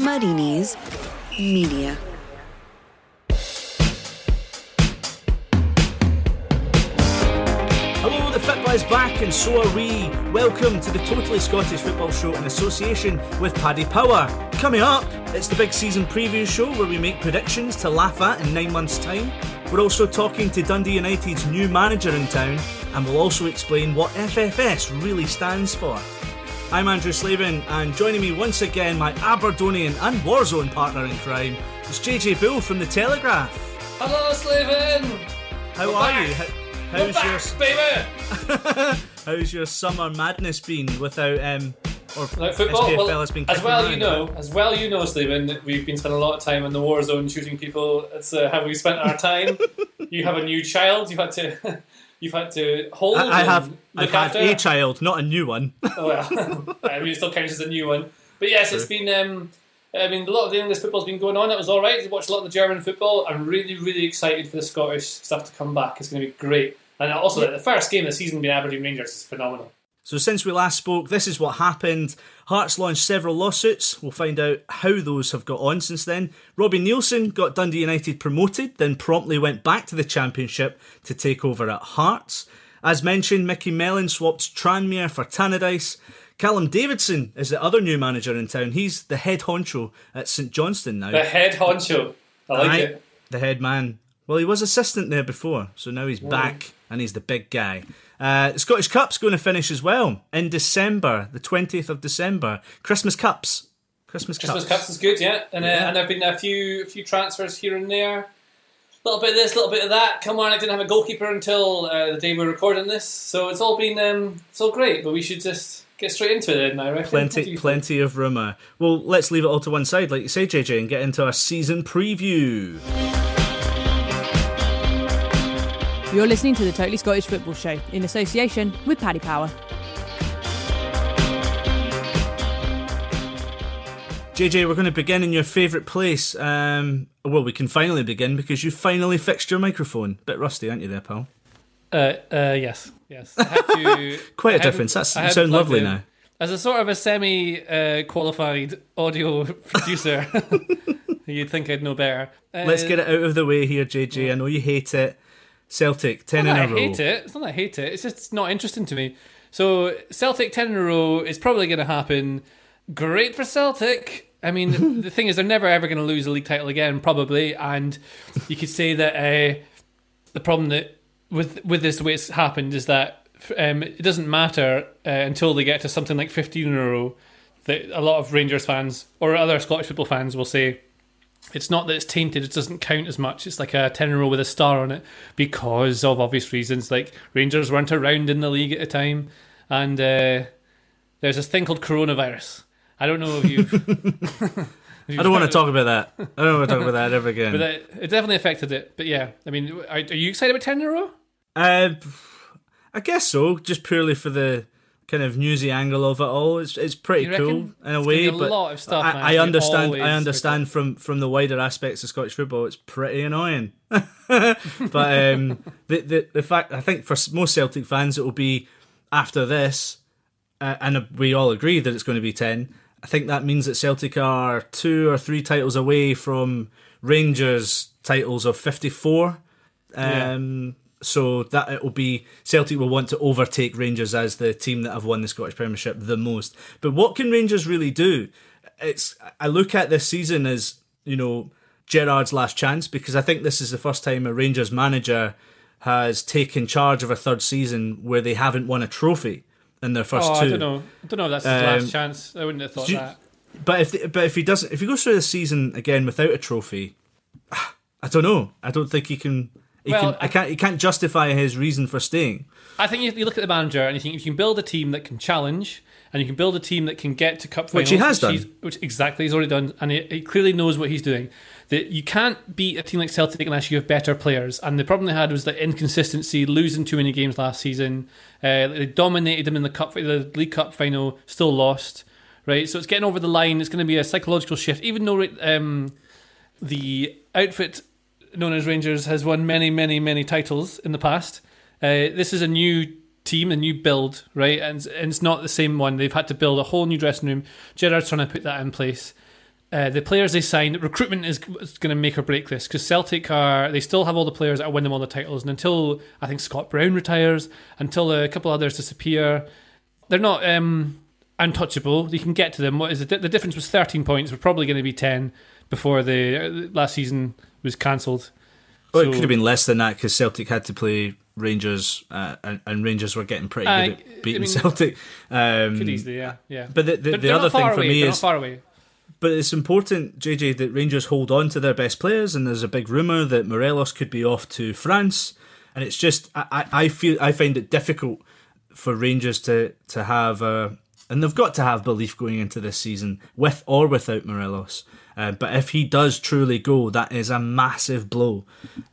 Muddy Knees Media. Hello, the Football is back, and so are we. Welcome to the Totally Scottish Football Show in association with Paddy Power. Coming up, it's the big season preview show where we make predictions to laugh at in nine months' time. We're also talking to Dundee United's new manager in town, and we'll also explain what FFS really stands for. I'm Andrew Slaven, and joining me once again, my Aberdonian and Warzone partner in crime, is JJ Bull from The Telegraph. Hello, Slaven! How We're are back. you? How- How's your baby! How's your summer madness been without um or Like football, SPFL well, has been as well around, you know, as well you know, Stephen, that we've been spending a lot of time in the war zone shooting people. It's uh, how we spent our time. you have a new child. You've had to, you've had to hold. I, I have I've had a child, not a new one. Oh, well, I mean, it still counts as a new one. But yes, it's been. Um, I mean, a lot of the English football's been going on. It was all right. I watched a lot of the German football. I'm really, really excited for the Scottish stuff to come back. It's going to be great. And also, the first game of the season being Aberdeen Rangers is phenomenal. So since we last spoke, this is what happened. Hearts launched several lawsuits. We'll find out how those have got on since then. Robbie Neilson got Dundee United promoted, then promptly went back to the Championship to take over at Hearts. As mentioned, Micky Mellon swapped Tranmere for Tannadice. Callum Davidson is the other new manager in town. He's the head honcho at St Johnstone now. The head honcho. I like it. The head man. Well, he was assistant there before, so now he's mm. back and he's the big guy. Uh, the Scottish Cup's going to finish as well in December, the 20th of December. Christmas Cups. Christmas, Christmas Cups. Cups is good, yeah. And, Yeah. Uh, and there have been a few a few transfers here and there. A little bit of this, a little bit of that. Come on, I didn't have a goalkeeper until uh, the day we're recording this, so it's all been um, it's all great. But we should just get straight into it, then, I reckon. Plenty, think? plenty of rumour. Well, let's leave it all to one side, like you say, JJ, and get into our season preview. You're listening to the Totally Scottish Football Show in association with Paddy Power. JJ, we're going to begin in your favourite place. Um, well, we can finally begin because you finally fixed your microphone. Bit rusty, aren't you, there, pal? Uh, uh, yes, yes. To, Quite a hadn't- difference. That's, I you sound lovely in. now. As a sort of a semi-qualified audio producer, you'd think I'd know better. Uh, Let's get it out of the way here, JJ. I know you hate it. Celtic, 10 It's in a row. I hate it. It's not that I hate it. It's just not interesting to me. So Celtic ten in a row is probably going to happen. Great for Celtic. I mean, the thing is, they're never ever going to lose a league title again, probably. And you could say that uh, the problem that with with this the way it's happened is that um, it doesn't matter uh, until they get to something like fifteen in a row. That a lot of Rangers fans or other Scottish football fans will say it's not that it's tainted, it doesn't count as much. It's like a 10 in a row with a star on it because of obvious reasons. Like Rangers weren't around in the league at the time, and uh, there's this thing called coronavirus. I don't know if you've. I don't want to talk about that. I don't want to talk about that ever again. But that, it definitely affected it. But yeah, I mean, are, are you excited about 10 in a row? Uh, I guess so, just purely for the kind of newsy angle of it all. It's it's pretty cool in a way, a but lot of stuff. I, I understand. I understand from from the wider aspects of Scottish football. It's pretty annoying. but um, the, the the fact I think for most Celtic fans it will be after this, uh, and we all agree that it's going to be ten. I think that means that Celtic are two or three titles away from Rangers titles of fifty four. Um, So that it will be Celtic will want to overtake Rangers as the team that have won the Scottish Premiership the most. But what can Rangers really do? It's I look at this season as you know Gerrard's last chance because I think this is the first time a Rangers manager has taken charge of a third season where they haven't won a trophy in their first Oh, two. I don't know. I don't know if that's his Um, last chance. I wouldn't have thought you- that. But if but if he doesn't, if he goes through the season again without a trophy, I don't know. I don't think he can. He Well, can. I can't. He can't justify his reason for staying. I think you, you look at the manager and you think if you can build a team that can challenge and you can build a team that can get to cup final, Which he has done. which exactly he's already done, and he, he clearly knows what he's doing. That you can't beat a team like Celtic unless you have better players. And the problem they had was the inconsistency, losing too many games last season. Uh, they dominated them in the cup, the League Cup final, still lost. Right, so it's getting over the line. It's going to be a psychological shift, even though um, the outfit known as Rangers has won many, many, many titles in the past. Uh, this is a new team, a new build, right? And, and it's not the same one. They've had to build a whole new dressing room. Gerrard's trying to put that in place. uh, the players they sign, recruitment is, going to make or break this because Celtic are they still have all the players that win them all the titles, and until I think Scott Brown retires, until a couple others disappear, they're not um, untouchable. You can get to them. What is it? The difference was 13 points. We're probably going to be 10 before the uh, last season was cancelled. Well, So- it could have been less than that because Celtic had to play Rangers, uh, and, and Rangers were getting pretty Uh, good at beating I mean, Celtic. Um, Could easily, yeah, yeah. But the, the, the other thing for me they're is, not far away. but it's important, JJ, that Rangers hold on to their best players, and there's a big rumor that Morelos could be off to France, and it's just I, I I feel I find it difficult for Rangers to to have a and they've got to have belief going into this season with or without Morelos. Uh, but if he does truly go, that is a massive blow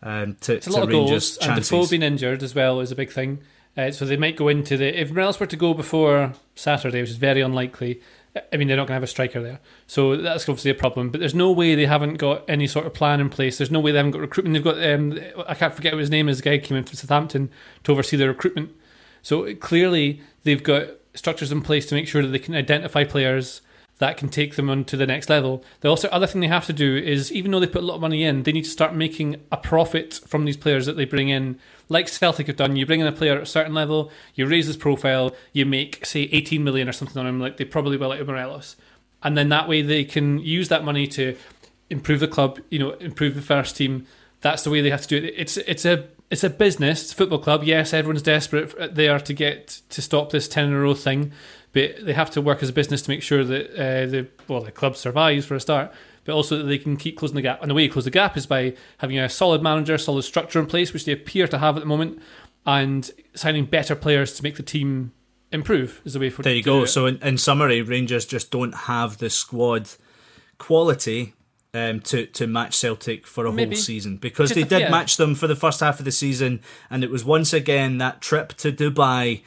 um, to, It's a to lot of Rangers' goals, and chances. Defoe being injured as well is a big thing. Uh, so they might go into the if Morelos were to go before Saturday, which is very unlikely. I mean, they're not going to have a striker there, so that's obviously a problem. But there's no way they haven't got any sort of plan in place. There's no way they haven't got recruitment. They've got um, I can't forget what his name is. The guy who came in from Southampton to oversee the recruitment. So clearly they've got structures in place to make sure that they can identify players that can take them on to the next level. The also other thing they have to do is even though they put a lot of money in, they need to start making a profit from these players that they bring in. Like Celtic have done, you bring in a player at a certain level, you raise his profile, you make say 18 million or something on him, like they probably will of Morelos, and then that way they can use that money to improve the club, you know, improve the first team. That's the way they have to do it. It's it's a it's a business, it's a football club. Yes, everyone's desperate there to get to stop this ten in a row thing, but they have to work as a business to make sure that uh, the well the club survives for a start, but also that they can keep closing the gap. And the way you close the gap is by having a solid manager, solid structure in place, which they appear to have at the moment, and signing better players to make the team improve. Is the way for There you go. So in, in summary, Rangers just don't have the squad quality um, to to match Celtic for a Maybe. whole season because Just they did match them for the first half of the season, and it was once again that trip to Dubai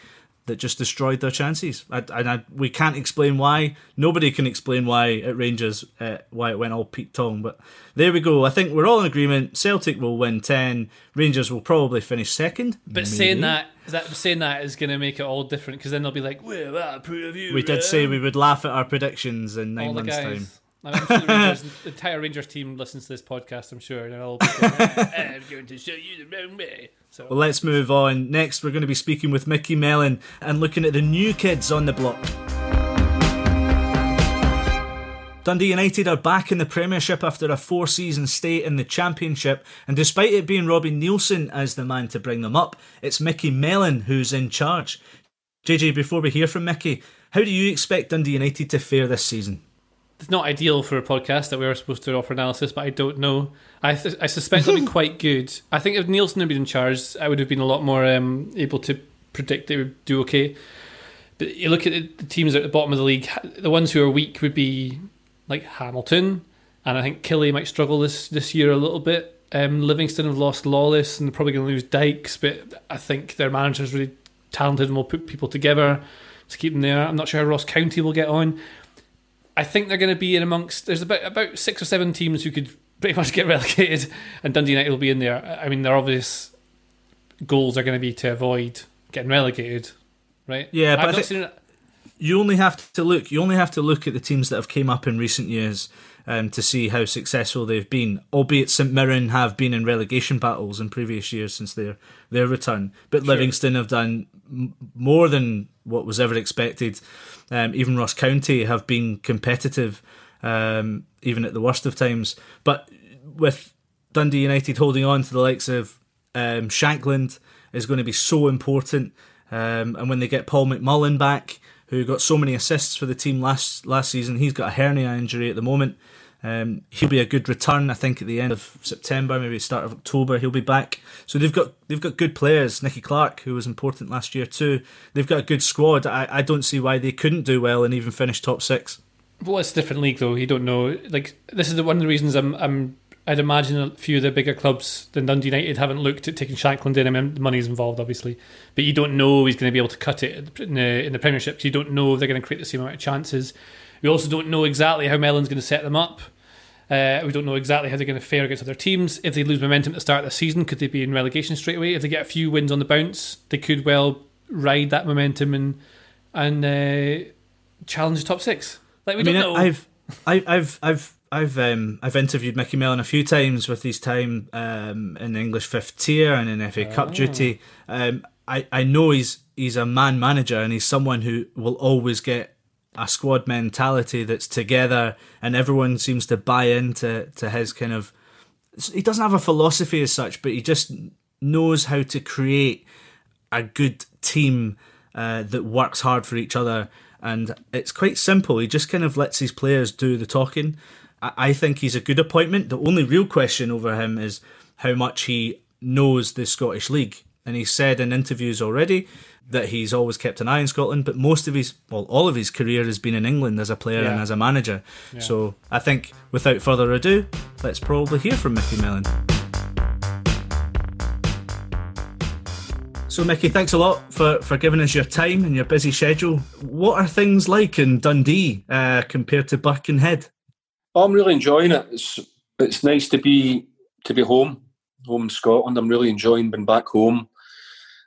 that just destroyed their chances. I, and I, we can't explain why. Nobody can explain why at Rangers uh, why it went all Pete Tong. But there we go. I think we're all in agreement. Celtic will win ten. Rangers will probably finish second. But saying that, that saying that is going to make it all different because then they'll be like, "Well, that you." we did say we would laugh at our predictions in nine months' guys. I'm sure the, Rangers, the entire Rangers team listens to this podcast. I'm sure, and they'll be going, eh, "I'm going to show you the wrong way." So Well, let's move on. Next, we're going to be speaking with Micky Mellon and looking at the new kids on the block. Dundee United are back in the Premiership after a four season stay in the Championship, and despite it being Robbie Neilson as the man to bring them up, it's Micky Mellon who's in charge. JJ, before we hear from Micky, how do you expect Dundee United to fare this season? It's not ideal for a podcast that we were supposed to offer analysis, but I don't know. I th- I suspect it'll be quite good. I think if Neilson had been in charge, I would have been a lot more um, able to predict they would do okay. But you look at the the teams at the bottom of the league, the ones who are weak would be like Hamilton, and I think Killie might struggle this this year a little bit. Um, Livingston have lost Lawless, and they're probably going to lose Dykes, but I think their manager's really talented and will put people together to keep them there. I'm not sure how Ross County will get on. I think they're going to be in amongst. There's about about six or seven teams who could pretty much get relegated, and Dundee United will be in there. I mean, their obvious goals are going to be to avoid getting relegated, right? Yeah, but I've I think- seen it. you only have to look. You only have to look at the teams that have came up in recent years um, to see how successful they've been. Albeit St Mirren have been in relegation battles in previous years since their their return, but Livingston have done m- more than what was ever expected. Um, even Ross County have been competitive, um, even at the worst of times. But with Dundee United holding on to the likes of um, Shankland is going to be so important. Um, and when they get Paul McMullan back, who got so many assists for the team last last season, he's got a hernia injury at the moment. Um, he'll be a good return, I think, at the end of September, maybe start of October. He'll be back. So they've got they've got good players. Nicky Clark, who was important last year too. They've got a good squad. I, I don't see why they couldn't do well and even finish top six. Well, it's a different league, though. You don't know. Like this is the, one of the reasons I'm. I'm. I'd imagine a few of the bigger clubs than Dundee United haven't looked at taking Shankland in. I mean, the money's involved, obviously, but you don't know he's going to be able to cut it in the in the Premiership. So you don't know if they're going to create the same amount of chances. We also don't know exactly how Mellon's going to set them up. Uh, we don't know exactly how they're going to fare against other teams. If they lose momentum at the start of the season, could they be in relegation straight away? If they get a few wins on the bounce, they could well ride that momentum and and uh, challenge the top six. Like we I mean, don't know. I've, I've, I've, I've um, I've interviewed Micky Mellon a few times with his time um, in English fifth tier and in FA Cup duty. Um, I, I know he's he's a man manager and he's someone who will always get a squad mentality that's together and everyone seems to buy into to his kind of he doesn't have a philosophy as such but he just knows how to create a good team uh, that works hard for each other. And it's quite simple. He just kind of lets his players do the talking. I, I think he's a good appointment. The only real question over him is how much he knows the Scottish League. And he said in interviews already that he's always kept an eye on Scotland, but most of his, well, all of his career has been in England as a player Yeah. and as a manager. So I think without further ado, let's probably hear from Micky Mellon. So, Micky, thanks a lot for, for giving us your time and your busy schedule. What are things like in Dundee uh, compared to Birkenhead? I'm really enjoying it. It's it's nice to be to be home, home in Scotland. I'm really enjoying being back home.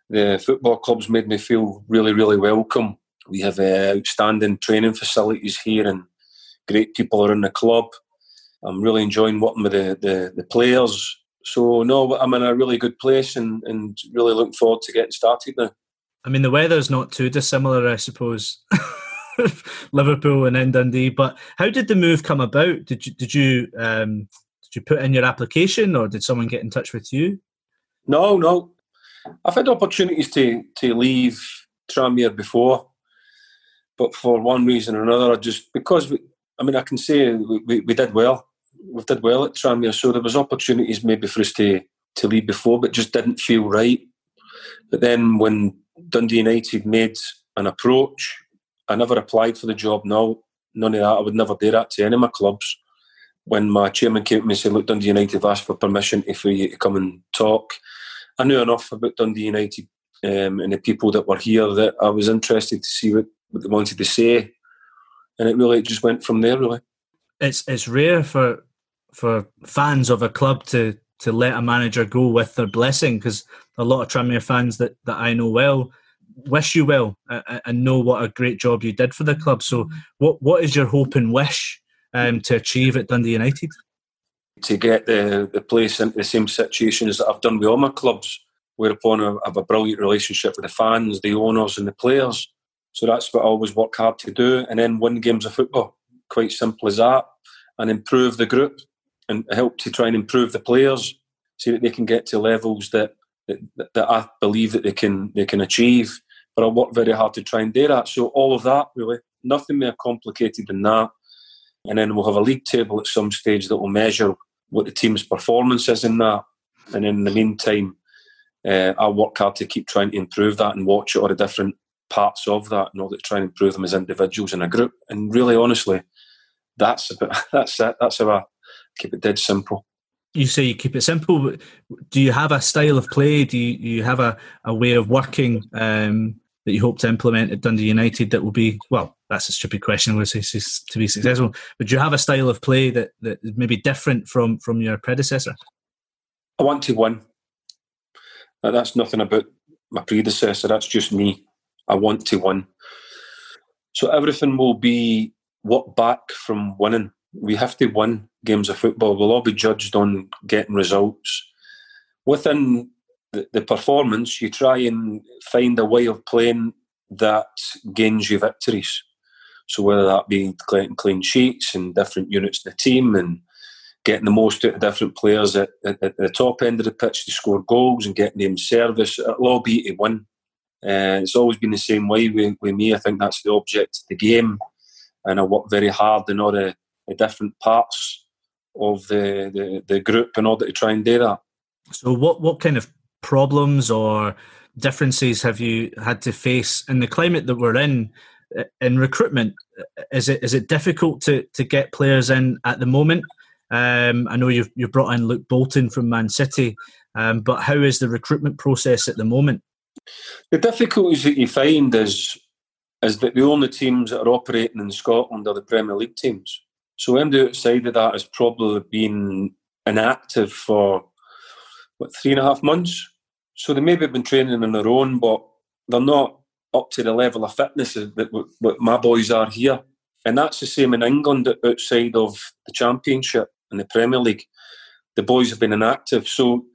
The football club's made me feel really, really welcome. We have uh, outstanding training facilities here, and great people are in the club. I'm really enjoying working with the, the, the players. So no, I'm in a really good place, and, and really looking forward to getting started now. I mean, the weather's not too dissimilar, I suppose. Liverpool and then Dundee. But how did the move come about? Did you did you um, did you put in your application, or did someone get in touch with you? No, no. I've had opportunities to to leave Tranmere before, but for one reason or another, I just because we, I mean I can say we, we, we did well. We did well at Tranmere, so there was opportunities maybe for us to to leave before, but just didn't feel right. But then when Dundee United made an approach, I never applied for the job. No, none of that. I would never do that to any of my clubs. When my chairman came to me and said, "Look, Dundee United have asked for permission if we come and talk," I knew enough about Dundee United um, and the people that were here that I was interested to see what, what they wanted to say, and it really just went from there. Really, It's it's rare for for fans of a club to to let a manager go with their blessing because a lot of Tranmere fans that that I know well wish you well and know what a great job you did for the club. So, what what is your hope and wish um, to achieve at Dundee United? To get the the place into the same situations that I've done with all my clubs, whereupon I have a brilliant relationship with the fans, the owners, and the players. So that's what I always work hard to do, and then win games of football. Quite simple as that, and improve the group and help to try and improve the players so that they can get to levels that that, that I believe that they can they can achieve. But I work very hard to try and do that. So all of that really, nothing more complicated than that. And then we'll have a league table at some stage that will measure what the team's performance is in that. And in the meantime, uh, I'll work hard to keep trying to improve that and watch all the different parts of that and all that try and improve them as individuals in a group. And really, honestly, that's about, that's it. That's how I keep it dead simple. You say you keep it simple, do you have a style of play? Do you, you have a, a way of working um, that you hope to implement at Dundee United that will be, well, that's a stupid question, to be successful, but do you have a style of play that, that is maybe different from, from your predecessor? I want to win. Now, that's nothing about my predecessor, that's just me. I want to win. So everything will be work back from winning. We have to win games of football. We'll all be judged on getting results. Within the, performance, you try and find a way of playing that gains you victories. So whether that be getting clean sheets and different units in the team and getting the most out of different players at, at, at the top end of the pitch to score goals and getting them service, it'll all be to win. Uh, it's always been the same way with, with me. I think that's the object of the game. And I work very hard in all the, the different parts of the, the, the group in order to try and do that. So, what, what kind of problems or differences have you had to face in the climate that we're in uh, in recruitment? Is it is it difficult to, to get players in at the moment? Um, I know you've you've brought in Luke Bolton from Man City, um, but how is the recruitment process at the moment? The difficulties that you find is is that the only teams that are operating in Scotland are the Premier League teams. So MD outside of that has probably been inactive for what three and a half months. So they maybe have been training on their own, but they're not up to the level of fitness that what, my boys are here. And that's the same in England outside of the Championship and the Premier League. The boys have been inactive. So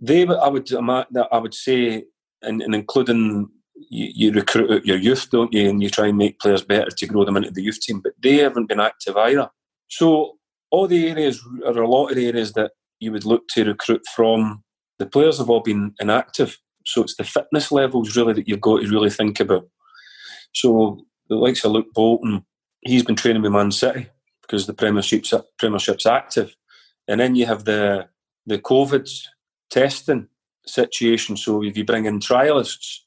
they, I would, I would say, and, and including you, you, recruit out your youth, don't you? And you try and make players better to grow them into the youth team, but they haven't been active either. So all the areas are a lot of areas that you would look to recruit from. The players have all been inactive, so it's the fitness levels really that you've got to really think about. So the likes of Luke Bolton, he's been training with Man City because the Premiership's Premiership's active, and then you have the the COVID testing situation. So if you bring in trialists,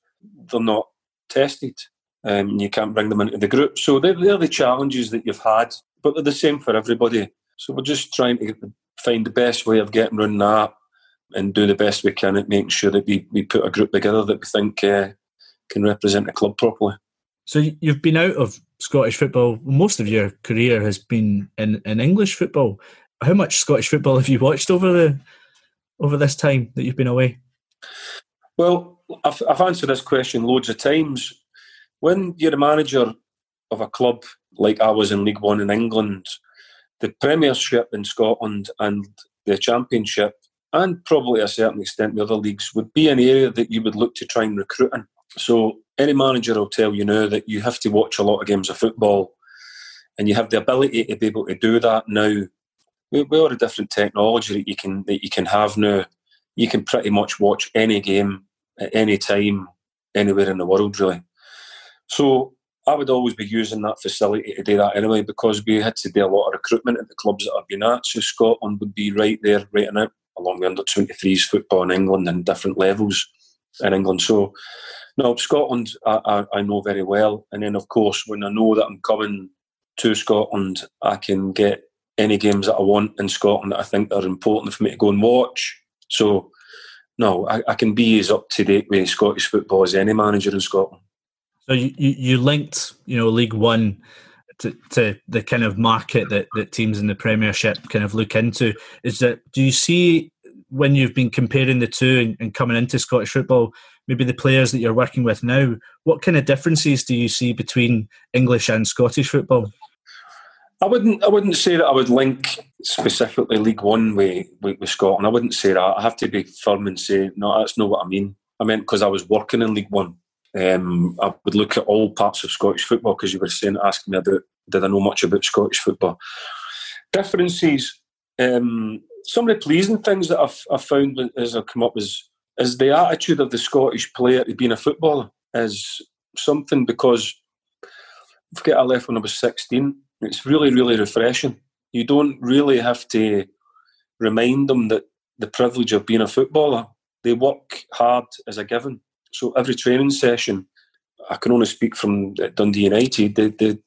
they're not tested. Um, you can't bring them into the group. So they're, they're the challenges that you've had, but they're the same for everybody. So we're just trying to find the best way of getting around that and do the best we can at making sure that we, we put a group together that we think uh, can represent the club properly. So you've been out of Scottish football. Most of your career has been in, in English football. How much Scottish football have you watched over the over this time that you've been away? Well, I've, I've answered this question loads of times. When you're a manager of a club like I was in League One in England, the Premiership in Scotland and the Championship, and probably a certain extent the other leagues, would be an area that you would look to try and recruit in. So any manager will tell you now that you have to watch a lot of games of football, and you have the ability to be able to do that now. We, are a different technology that you can that you can have now. You can pretty much watch any game at any time, anywhere in the world, really. So I would always be using that facility to do that anyway because we had to do a lot of recruitment at the clubs that I've been at. So Scotland would be right there, right it, along with under 23s football in England and different levels in England. So, no, Scotland I, I, I know very well. And then, of course, when I know that I'm coming to Scotland, I can get any games that I want in Scotland that I think are important for me to go and watch. So, no, I, I can be as up to date with Scottish football as any manager in Scotland. So you, you linked, you know, League One to, to the kind of market that, that teams in the Premiership kind of look into. Is that do you see when you've been comparing the two and, and coming into Scottish football, maybe the players that you're working with now, what kind of differences do you see between English and Scottish football? I wouldn't. I wouldn't say that I would link specifically League One with, with, with Scotland. I wouldn't say that. I have to be firm and say no. That's not what I mean. I meant because I was working in League One. Um, I would look at all parts of Scottish football because you were saying, asking me about did I know much about Scottish football. Differences. Um, some of the pleasing things that I've, I've found as I've come up is is the attitude of the Scottish player to being a footballer is something because I forget I left when I was sixteen it's really, really refreshing. You don't really have to remind them that the privilege of being a footballer. They work hard as a given. So every training session, I can only speak from Dundee United. The the,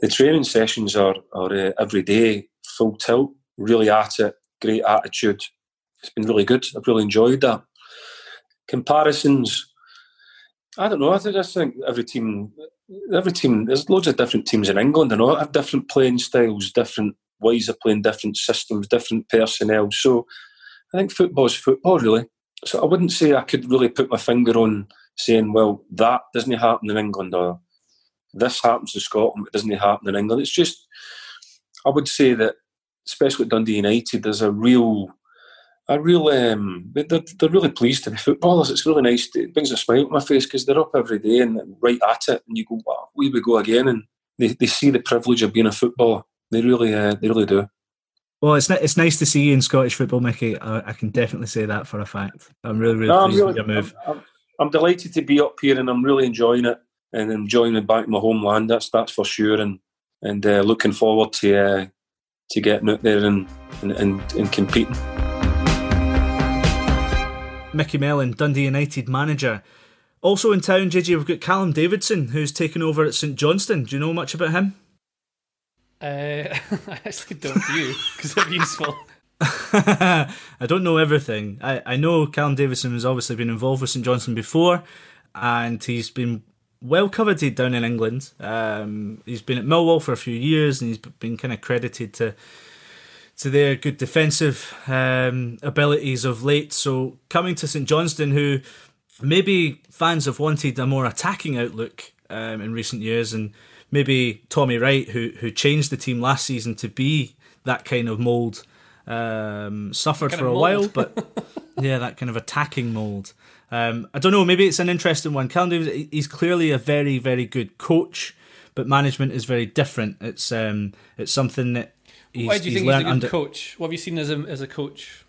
the training sessions are are uh, every day, full tilt, really at it, great attitude. It's been really good. I've really enjoyed that. Comparisons, I don't know. I just think every team every team, there's loads of different teams in England and all have different playing styles, different ways of playing, different systems, different personnel. So I think football's football, really. So I wouldn't say I could really put my finger on saying, well, that doesn't happen in England or this happens in Scotland, but doesn't happen in England. It's just, I would say that, especially at Dundee United, there's a real a real um, they're, they're really pleased to be footballers. It's really nice. To, it brings a smile to my face because they're up every day and right at it, and you go, "Wow, we we go again!" And they, they see the privilege of being a footballer. They really uh, they really do. Well, it's it's nice to see you in Scottish football, Micky. I, I can definitely say that for a fact. I'm really really no, pleased really, with your move. I'm, I'm, I'm, delighted to be up here, and I'm really enjoying it, and enjoying it back in my homeland. That's that's for sure, and and uh, looking forward to uh, to getting out there and and, and, and competing. Micky Mellon, Dundee United manager. Also in town, JJ, we've got Callum Davidson, who's taken over at St Johnstone. Do you know much about him? Uh, I actually don't you, because they're useful. I don't know everything. I, I know Callum Davidson has obviously been involved with St Johnstone before, and he's been well coveted down in England. Um, he's been at Millwall for a few years, and he's been kind of credited to to their good defensive um, abilities of late. So coming to St Johnstone, who maybe fans have wanted a more attacking outlook um, in recent years, and maybe Tommy Wright, who who changed the team last season to be that kind of mold, um, suffered Kind for a mould. while, but yeah, that kind of attacking mold. Um, I don't know. Maybe it's an interesting one. Callum Davis, he's clearly a very, very good coach, but management is very different. It's um, it's something that he's, Why do you he's think he's a good under coach? What have you seen as a as a coach?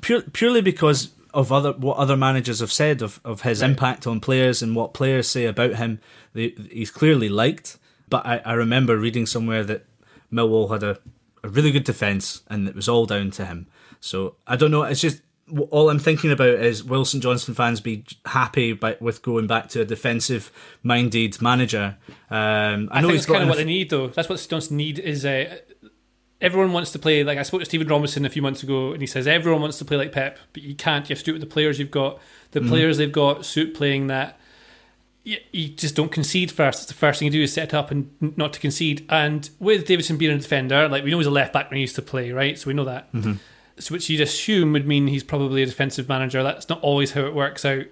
pure, purely because of other what other managers have said of, of his impact on players and what players say about him. They, he's clearly liked, but I, I remember reading somewhere that Millwall had a, a really good defence and it was all down to him. So I don't know. It's just all I'm thinking about is will St Johnstone fans be happy by, with going back to a defensive minded manager? Um, I, I, know think he's kind of what enough- they need, though. That's what Johnstone need is uh, everyone wants to play. Like I spoke to Stephen Robinson a few months ago, and he says everyone wants to play like Pep, but you can't. You have to do it with the players you've got. The Mm-hmm. players they've got suit playing that. You, you just don't concede first. It's the first thing you do is set up and not to concede. And with Davidson being a defender, like we know he's a left back when he used to play, right? So we know that. Mm-hmm. So which you'd assume would mean he's probably a defensive manager. That's not always how it works out.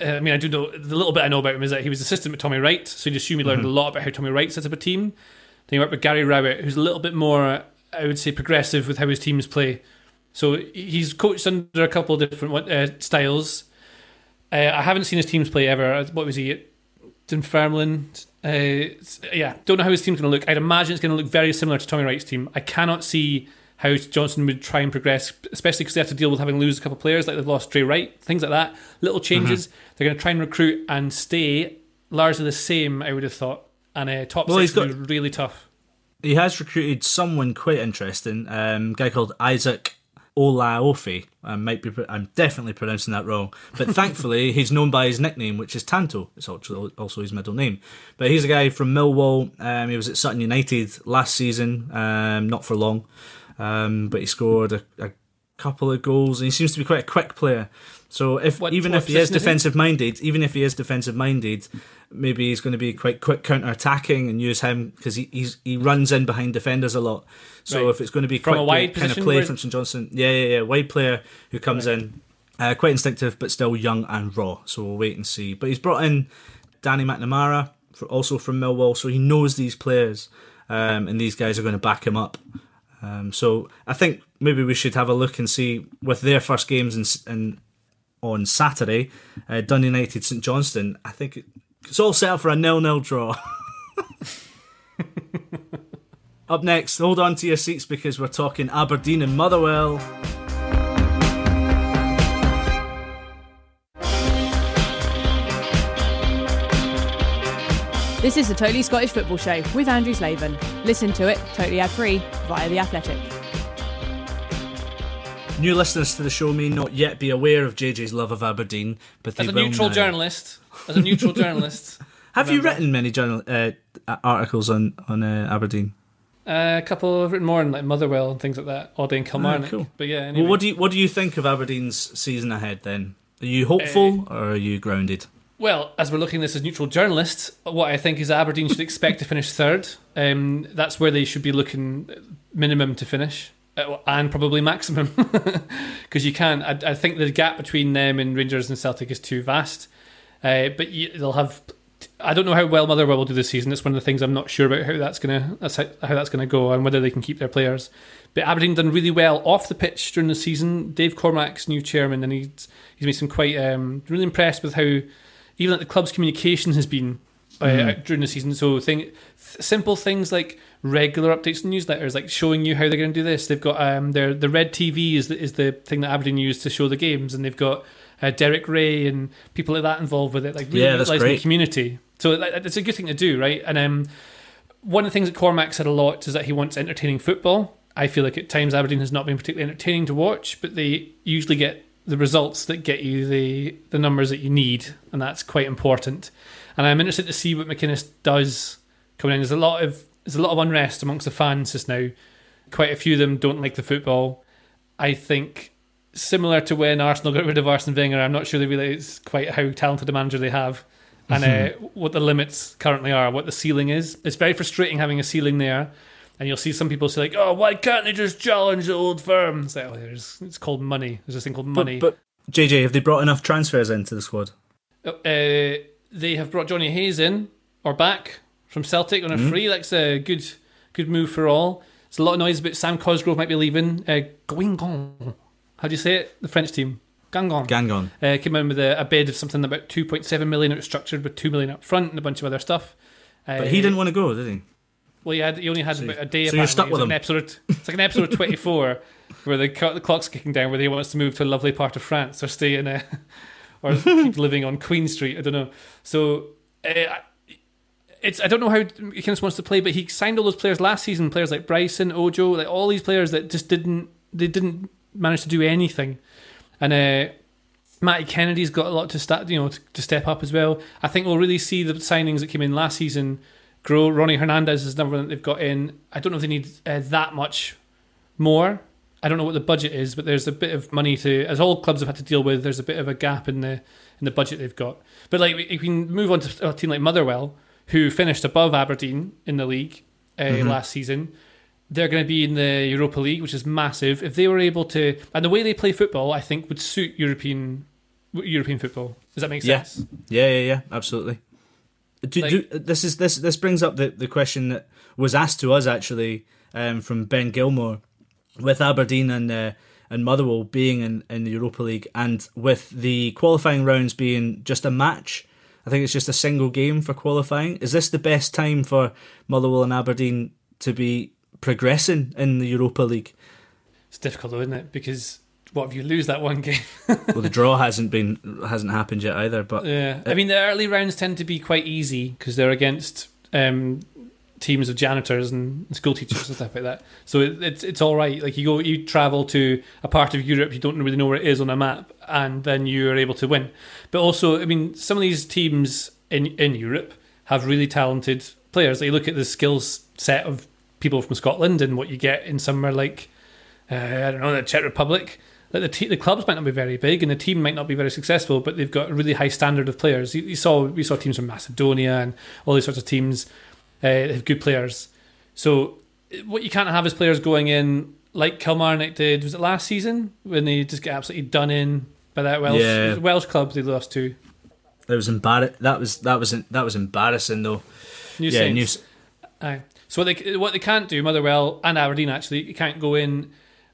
Uh, I mean, I do know the little bit I know about him is that he was assistant with Tommy Wright, so you'd assume he learned a lot about how Tommy Wright sets up a team. Then he worked with Gary Rowett, who's a little bit more, I would say, progressive with how his teams play. So he's coached under a couple of different uh, styles. Uh, I haven't seen his teams play ever. What was he at Dunfermline? Uh, yeah, don't know how his team's going to look. I'd imagine it's going to look very similar to Tommy Wright's team. I cannot see how Johnstone would try and progress, especially because they have to deal with having lose a couple of players, like they've lost Drey Wright, things like that. Little changes. They're going to try and recruit and stay largely the same. I would have thought, and uh, top Well, six got- be really tough. he has recruited someone quite interesting, um, a guy called Isaac Olaofe. I might be, I'm definitely pronouncing that wrong, but thankfully he's known by his nickname, which is Tanto. It's also his middle name. But he's a guy from Millwall. Um, he was at Sutton United last season, um, not for long, um, but he scored a, a couple of goals, and he seems to be quite a quick player. So if What- even what if he is position is he? defensive minded, even if he is defensive minded, maybe he's going to be quite quick counter attacking and use him because he he's, he runs in behind defenders a lot. So Right. if it's going to be From quick a wide kind of play where- from St Johnstone, yeah, yeah, yeah, wide player who comes in, uh, quite instinctive but still young and raw. So we'll wait and see. But he's brought in Danny McNamara, for, also from Millwall, so he knows these players, um, and these guys are going to back him up. Um, so I think maybe we should have a look and see with their first games in, in on Saturday, uh, United St Johnstone. I think it's all set up for a nil-nil draw. Up next, hold on to your seats because we're talking Aberdeen and Motherwell. This is the Totally Scottish Football Show with Andrew Slaven. Listen to it totally ad free via The Athletic. New listeners to the show may not yet be aware of JJ's love of Aberdeen, but they As a will neutral now. journalist, as a neutral journalist, Have you written many journal uh, articles on on uh, Aberdeen? uh, a couple have written more in like Motherwell and things like that, Oddie and Kilmarnock. Ah, cool. But yeah, anyway. Well, what do you what do you think of Aberdeen's season ahead? Then are you hopeful Uh, or are you grounded? Well, as we're looking at this as neutral journalists, what I think is Aberdeen should expect to finish third. Um, that's where they should be looking minimum to finish, and probably maximum, because you can't. I, I think the gap between them and Rangers and Celtic is too vast. Uh, but you, they'll have. I don't know how well Motherwell will do this season. It's one of the things I'm not sure about how that's gonna that's how, how that's gonna go and whether they can keep their players. But Aberdeen done really well off the pitch during the season. Dave Cormack's new chairman, and he's he's made some quite um, really impressed with how even like the club's communication has been uh, during the season. So thing, th- simple things like regular updates and newsletters, like showing you how they're going to do this. They've got um, their the red TV is the, is the thing that Aberdeen use to show the games, and they've got uh, Derek Rae and people like that involved with it. Like really Yeah, that's utilising the community. So like, it's a good thing to do, right? And um, one of the things that Cormack said a lot is that he wants entertaining football. I feel like at times Aberdeen has not been particularly entertaining to watch, but they usually get the results that get you the the numbers that you need, and that's quite important. And I'm interested to see what McInnes does coming in. There's a lot of there's a lot of unrest amongst the fans just now. Quite a few of them don't like the football. I think similar to when Arsenal got rid of Arsene Wenger, I'm not sure they realise quite how talented a manager they have and uh, what the limits currently are, what the ceiling is. It's very frustrating having a ceiling there. And you'll see some people say like, "Oh, why can't they just challenge the old firm?" It's, like, oh, there's, it's called money. There's this thing called money. But, but JJ, have they brought enough transfers into the squad? Uh, they have brought Jonny Hayes in or back from Celtic on Mm-hmm. a free. That's a good good move for all. There's a lot of noise about Sam Cosgrove might be leaving. Uh. How do you say it? The French team. Guingamp. Guingamp. uh, came in with a, a bid of something about 2.7 million. It was structured with 2 million up front and a bunch of other stuff. Uh, But he didn't want to go, did he? Well, he, had, he only had about a day. so you're stuck with like him. episode. It's like an episode 24 where the, the clock's kicking down, where he wants to move to a lovely part of France or stay in a, or keep living on Queen Street. I don't know. So uh, it's I don't know how McInnes wants to play, but he signed all those players last season. Players like Bryson, Ojo, like all these players that just didn't they didn't manage to do anything. And uh, Matty Kennedy's got a lot to start, you know, to, to step up as well. I think we'll really see the signings that came in last season grow. Ronnie Hernandez is another one that they've got in. I don't know if they need uh, that much more. I don't know what the budget is, but there's a bit of money to, as all clubs have had to deal with. There's a bit of a gap in the in the budget they've got. But like, we, we can move on to a team like Motherwell, who finished above Aberdeen in the league uh, last season. They're going to be in the Europa League, which is massive. If they were able to, and the way they play football, I think would suit European European football. Does that make Yeah. sense? Yeah, yeah, yeah, absolutely. Do, Like- do, this is this this brings up the, the question that was asked to us actually um, from Ben Gilmore with Aberdeen and uh, and Motherwell being in, in the Europa League and with the qualifying rounds being just a match. I think it's just a single game for qualifying. Is this the best time for Motherwell and Aberdeen to be progressing in the Europa League? It's difficult though, isn't it? Because what if you lose that one game? well, the draw hasn't been hasn't happened yet either. But Yeah, I mean the early rounds tend to be quite easy because they're against um, teams of janitors and school teachers and stuff like that. So it, it's it's all right. Like you go, you travel to a part of Europe you don't really know where it is on a map, and then you are able to win. But also, I mean, some of these teams in in Europe have really talented players. Like you look at the skills set of people from Scotland and what you get in somewhere like uh, I don't know the Czech Republic. Like the te- the clubs might not be very big and the team might not be very successful, but they've got a really high standard of players. You, you saw we saw teams from Macedonia and all these sorts of teams uh, have good players. So what you can't have is players going in like Kilmarnock did. Was it last season when they just get absolutely done in by that Welsh Yeah. Welsh club they lost to? it was embar- That was that was that was embarrassing though. New yeah, Saints. News. Aye. So what they what they can't do, Motherwell and Aberdeen actually, you can't go in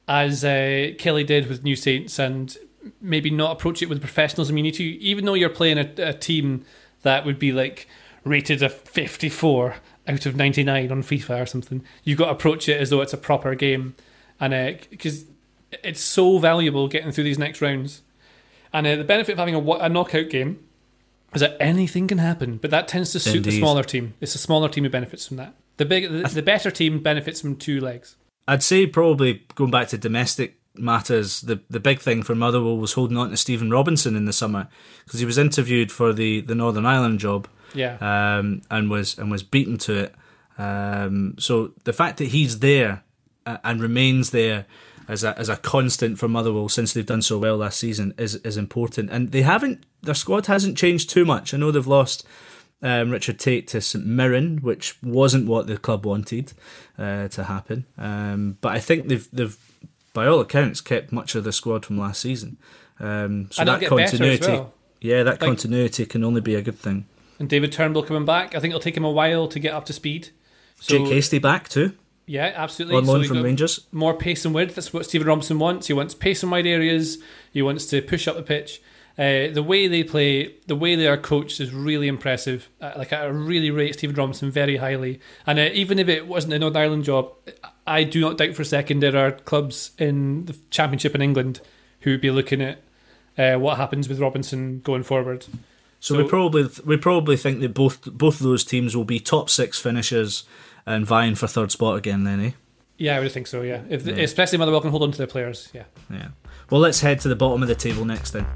as uh, Killie did with New Saints and maybe not approach it with professionalism. You need to, even though you're playing a, a team that would be like rated a 54 out of 99 on FIFA or something, you've got to approach it as though it's a proper game, and because it's so valuable getting through these next rounds. And uh, the benefit of having a, a knockout game is that anything can happen, but that tends to suit the smaller team. It's the smaller team who benefits from that. The big, the, the better team benefits from two legs. I'd say probably going back to domestic matters, the the big thing for Motherwell was holding on to Stephen Robinson in the summer because he was interviewed for the, the Northern Ireland job Yeah, um, and was and was beaten to it. Um, so the fact that he's there uh, and remains there as a as a constant for Motherwell since they've done so well last season is is important. And they haven't their squad hasn't changed too much. I know they've lost um, Richard Tait to St Mirren, which wasn't what the club wanted uh, to happen. Um, but I think they've they've by all accounts kept much of the squad from last season. Um, so And that get better as continuity, well. yeah, that Like- continuity can only be a good thing. And David Turnbull coming back. I think it'll take him a while to get up to speed. So, Jake Hastie back too yeah, absolutely. on loan we've from Rangers. More pace and width. That's what Stephen Robinson wants. He wants pace in wide areas. He wants to push up the pitch. Uh, the way they play, the way they are coached is really impressive. Uh, like I really rate Stephen Robinson very highly. And uh, even if it wasn't a Northern Ireland job, I do not doubt for a second there are clubs in the Championship in England who would be looking at uh, what happens with Robinson going forward. So, So- we probably we probably think that both both of those teams will be top six finishers and vying for third spot again. Then, eh? Yeah, I would think so. Yeah, if especially Motherwell can hold on to their players. Yeah. Yeah. Well, let's head to the bottom of the table next then.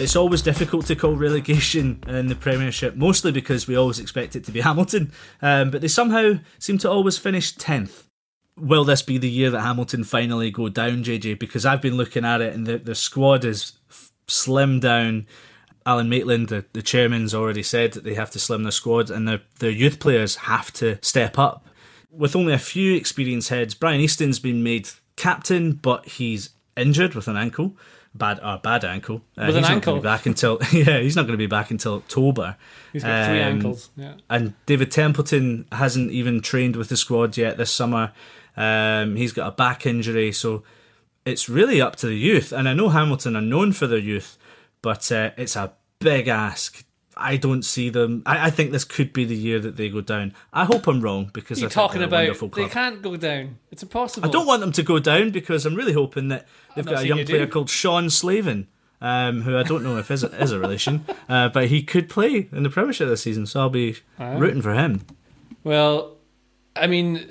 It's always difficult to call relegation in the Premiership, mostly because we always expect it to be Hamilton, um, but they somehow seem to always finish 10th. Will this be the year that Hamilton finally go down, JJ? Because I've been looking at it and the, the squad is f- slimmed down. Alan Maitland, the, the chairman's already said that they have to slim their squad and their, their youth players have to step up. With only a few experienced heads, Brian Easton's been made captain, but he's injured with an ankle. bad uh, bad ankle. Uh, With an he's not ankle? back until yeah, he's not going to be back until October. He's got three Um, ankles. Yeah. And David Templeton hasn't even trained with the squad yet this summer. Um, he's got a back injury, so it's really up to the youth. And I know Hamilton are known for their youth, but uh, it's a big ask. I don't see them. I, I think this could be the year that they go down. I hope I'm wrong because You're talking about they can't go down. It's impossible. I don't want them to go down because I'm really hoping that they've got a young you do. player called Sean Slavin, um, who I don't know if is a, is a relation, uh, but he could play in the Premiership this season, so I'll be rooting for him. Well, I mean,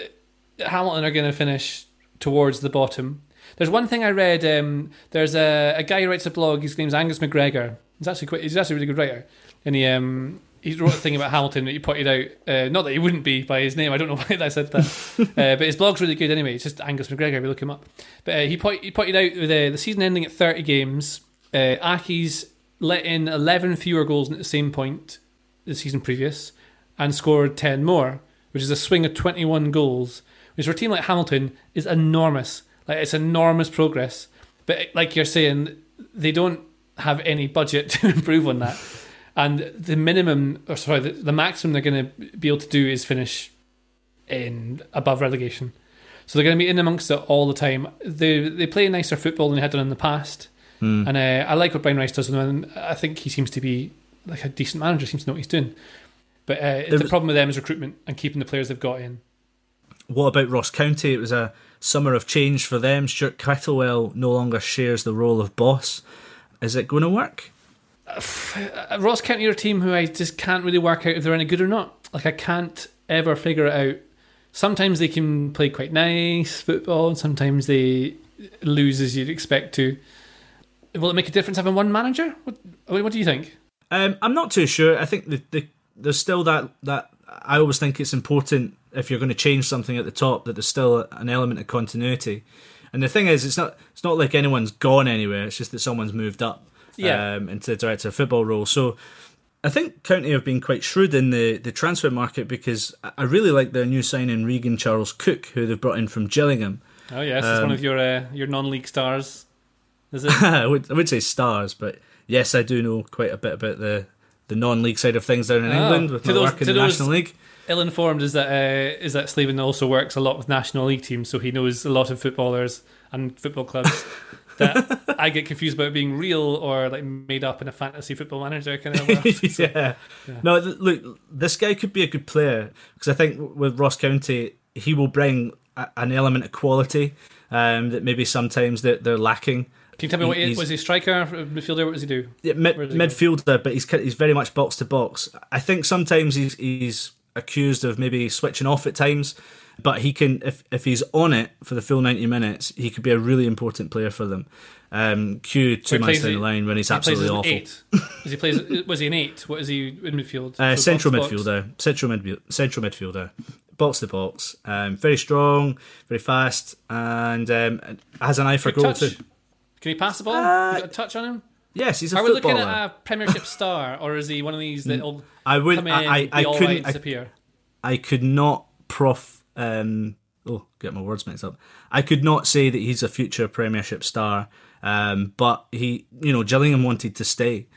Hamilton are going to finish towards the bottom. There's one thing I read. Um, there's a, a guy who writes a blog. His name's Angus McGregor. He's actually quite. He's actually a really good writer, and he um, he wrote a thing about Hamilton that he pointed out. Uh, not that he wouldn't be by his name. I don't know why I said that, uh, but his blog's really good anyway. It's just Angus McGregor. We look him up. But uh, he, point, he pointed out with the season ending at 30 games, uh, Accies let in 11 fewer goals at the same point the season previous and scored 10 more, which is a swing of 21 goals, which for a team like Hamilton is enormous. Like it's enormous progress. But like you're saying, they don't have any budget to improve on that. And the minimum, or sorry, the, the maximum they're going to be able to do is finish in above relegation. So they're going to be in amongst it all the time. They they play nicer football than they had done in the past, and uh, I like what Brian Rice does with them. And I think he seems to be like a decent manager. Seems to know what he's doing. But uh, the was- problem with them is recruitment and keeping the players they've got in. What about Ross County? It was a summer of change for them. Stuart Kettlewell no longer shares the role of boss. Is it going to work? Uh, Ross County are a team who I just can't really work out if they're any good or not. Like I can't ever figure it out. Sometimes they can play quite nice football, and sometimes they lose as you'd expect to. Will it make a difference having one manager? What, what do you think? Um, I'm not too sure. I think the, the, there's still that that I always think it's important if you're going to change something at the top that there's still an element of continuity. And the thing is, it's not it's not like anyone's gone anywhere. It's just that someone's moved up Yeah. um, into the director of football role. So I think County have been quite shrewd in the, the transfer market because I really like their new signing Regan Charles Cook, who they've brought in from Gillingham. Oh yes, it's one Um, of your uh, your non-league stars. Is it? I would I would say stars, but yes, I do know quite a bit about the the non-league side of things down in Oh, England with my those- work in the those- National League. Ill-informed is that uh, is that Slaven also works a lot with national league teams, so he knows a lot of footballers and football clubs that I get confused about being real or like made up in a fantasy football manager kind of world. yeah. No, th- look, this guy could be a good player because I think with Ross County, he will bring a, an element of quality um, that maybe sometimes that they're lacking. Can you tell me what he, was he a striker, midfielder? What does he do? Yeah, mid, Where's he go? midfielder, but he's he's very much box to box. I think sometimes he's he's accused of maybe switching off at times, but he can if if he's on it for the full ninety minutes, he could be a really important player for them. Um, Q two months down the line when he's He absolutely awful. eight. Does he plays? Was he an eight? What is he in midfield? Uh, So central box to box? midfielder, central midfield, central midfielder, box to box. Um, very strong, very fast, and um, has an eye for Quick goal touch. too. Can he pass the ball? Uh, got a touch on him? Yes, he's a Are we looking at a Premiership star, or is he one of these that'll I would. come in, I, I, I all couldn't. right, I, disappear? I could not prof. Um, oh, get my words mixed up. I could not say that he's a future Premiership star, um, but he, you know, Gillingham wanted to stay,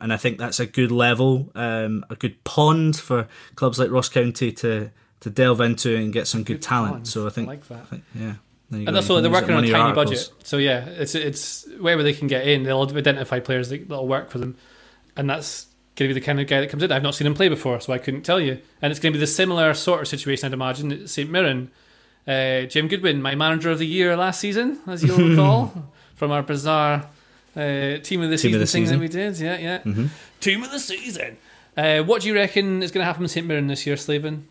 and I think that's a good level, um, a good pond for clubs like Ross County to to delve into and get some good, talent. pond. So I think, I like that. I think- yeah. There you go. And that's what they're working on a tiny articles. budget. So yeah, it's it's wherever they can get in, they'll identify players that, that'll work for them, and that's going to be the kind of guy that comes in. I've not seen him play before, so I couldn't tell you. And it's going to be the similar sort of situation, I'd imagine. at St Mirren, uh, Jim Goodwin, my manager of the year last season, as you'll recall, from our bizarre uh, team of the season of the thing season. that we did. Yeah, yeah. Mm-hmm. Team of the season. Uh, what do you reckon is going to happen in St Mirren this year, Slaven?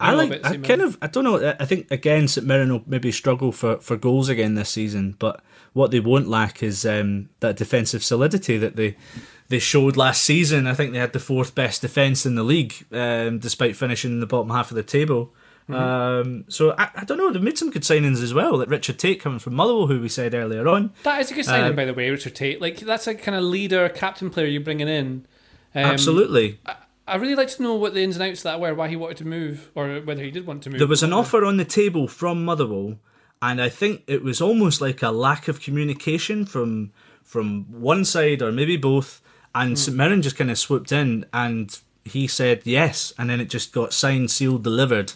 I like. I kind of. I don't know. I- think again, St Mirren will maybe struggle for, for goals again this season. But what they won't lack is um, that defensive solidity that they they showed last season. I think they had the fourth best defense in the league, um, despite finishing in the bottom half of the table. Mm-hmm. Um, so I, I don't know. They've made some good signings as well. Like Richard Tait coming from Motherwell, who we said earlier on. That is a good signing, Um, by the way, Richard Tait. Like that's a kind of leader, captain player you're bringing in. Um, Absolutely. I really like to know what the ins and outs of that were, why he wanted to move, or whether he did want to move. There was an offer on the table from Motherwell, and I think it was almost like a lack of communication from from one side or maybe both, and Hmm. St Mirren just kind of swooped in and he said yes, and then it just got signed, sealed, delivered.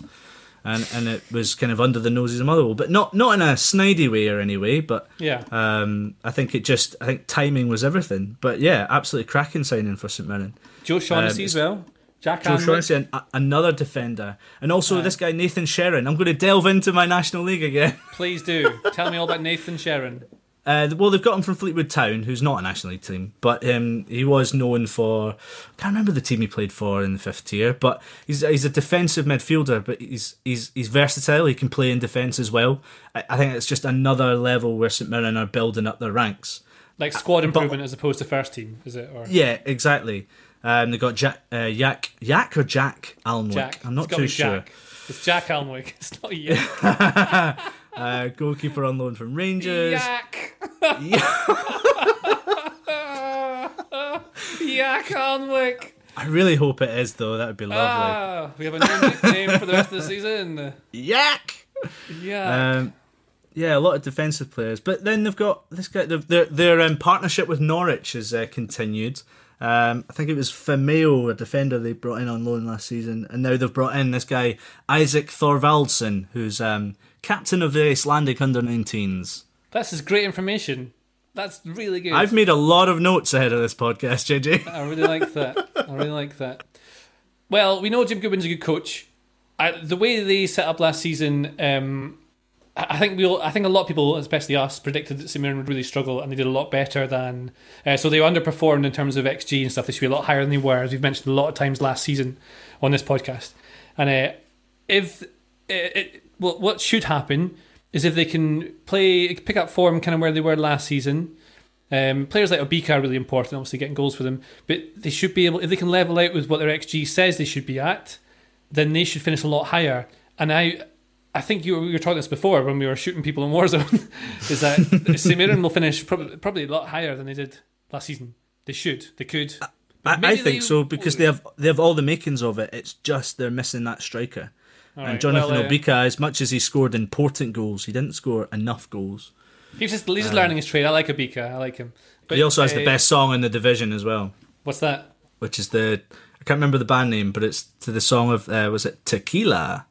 And, and it was kind of under the noses of Motherwell, but not not in a snidey way or any way. But Yeah. um, I think it just I think timing was everything. But yeah, absolutely cracking signing for St Mirren. Joe Shaughnessy Um, as well. Jack Joe. Shaughnessy, an, another defender, and also Aye. this guy Nathan Sheron. I'm going to delve into my National League again. Please do. Tell me all about Nathan Sheron. Uh, well, they've got him from Fleetwood Town, who's not a National League team, but um, he was known for. I can't remember the team he played for in the fifth tier, but he's he's a defensive midfielder, but he's he's he's versatile. He can play in defence as well. I, I think it's just another level where St Mirren are building up their ranks. Like squad improvement as opposed to first team, is it? Or Yeah, exactly. Um, they got Jack, uh, Yak, Yak or Jack Alnwick. Jack? I'm not too sure. Jack. It's Jack Alnwick. It's not Yak. Uh, goalkeeper on loan from Rangers. Yak. Yak Alnwick. I really hope it is though. That would be lovely. Ah, we have a new nickname for the rest of the season. Yak. Yeah. Um, yeah, a lot of defensive players, but then they've got this guy. Their their, their um, partnership with Norwich has uh, continued. Um, I think it was Famewo, a defender they brought in on loan last season, and now they've brought in this guy Isak Thorvaldsson, who's um, captain of the Icelandic under 19s. That's is great information. That's really good. I've made a lot of notes ahead of this podcast, JJ. I really like that. I really like that. Well, we know Jim Goodwin's a good coach. I, the way they set up last season, um, I think we all, I think a lot of people, especially us, predicted that Mirren would really struggle, and they did a lot better than. Uh, so they underperformed in terms of XG and stuff. They should be a lot higher than they were, as we've mentioned a lot of times last season on this podcast. And uh, if it, it, well, what should happen is if they can play, pick up form, kind of where they were last season. Um, players like Obika are really important, obviously getting goals for them. But they should be able, if they can level out with what their XG says they should be at, then they should finish a lot higher. And I, I think you were, we were talking this before when we were shooting people in Warzone, is that St Mirren will finish probably, probably a lot higher than they did last season. They should, they could. I, I think they- so because they have they have all the makings of it. It's just they're missing that striker. All and Jonathan well, uh, Obika, as much as he scored important goals, he didn't score enough goals. He's just, he's just learning his trade. I like Obika. I like him. But he also has uh, the best song in the division as well, What's that? which is the I can't remember the band name, but it's to the song of uh, was it Tequila?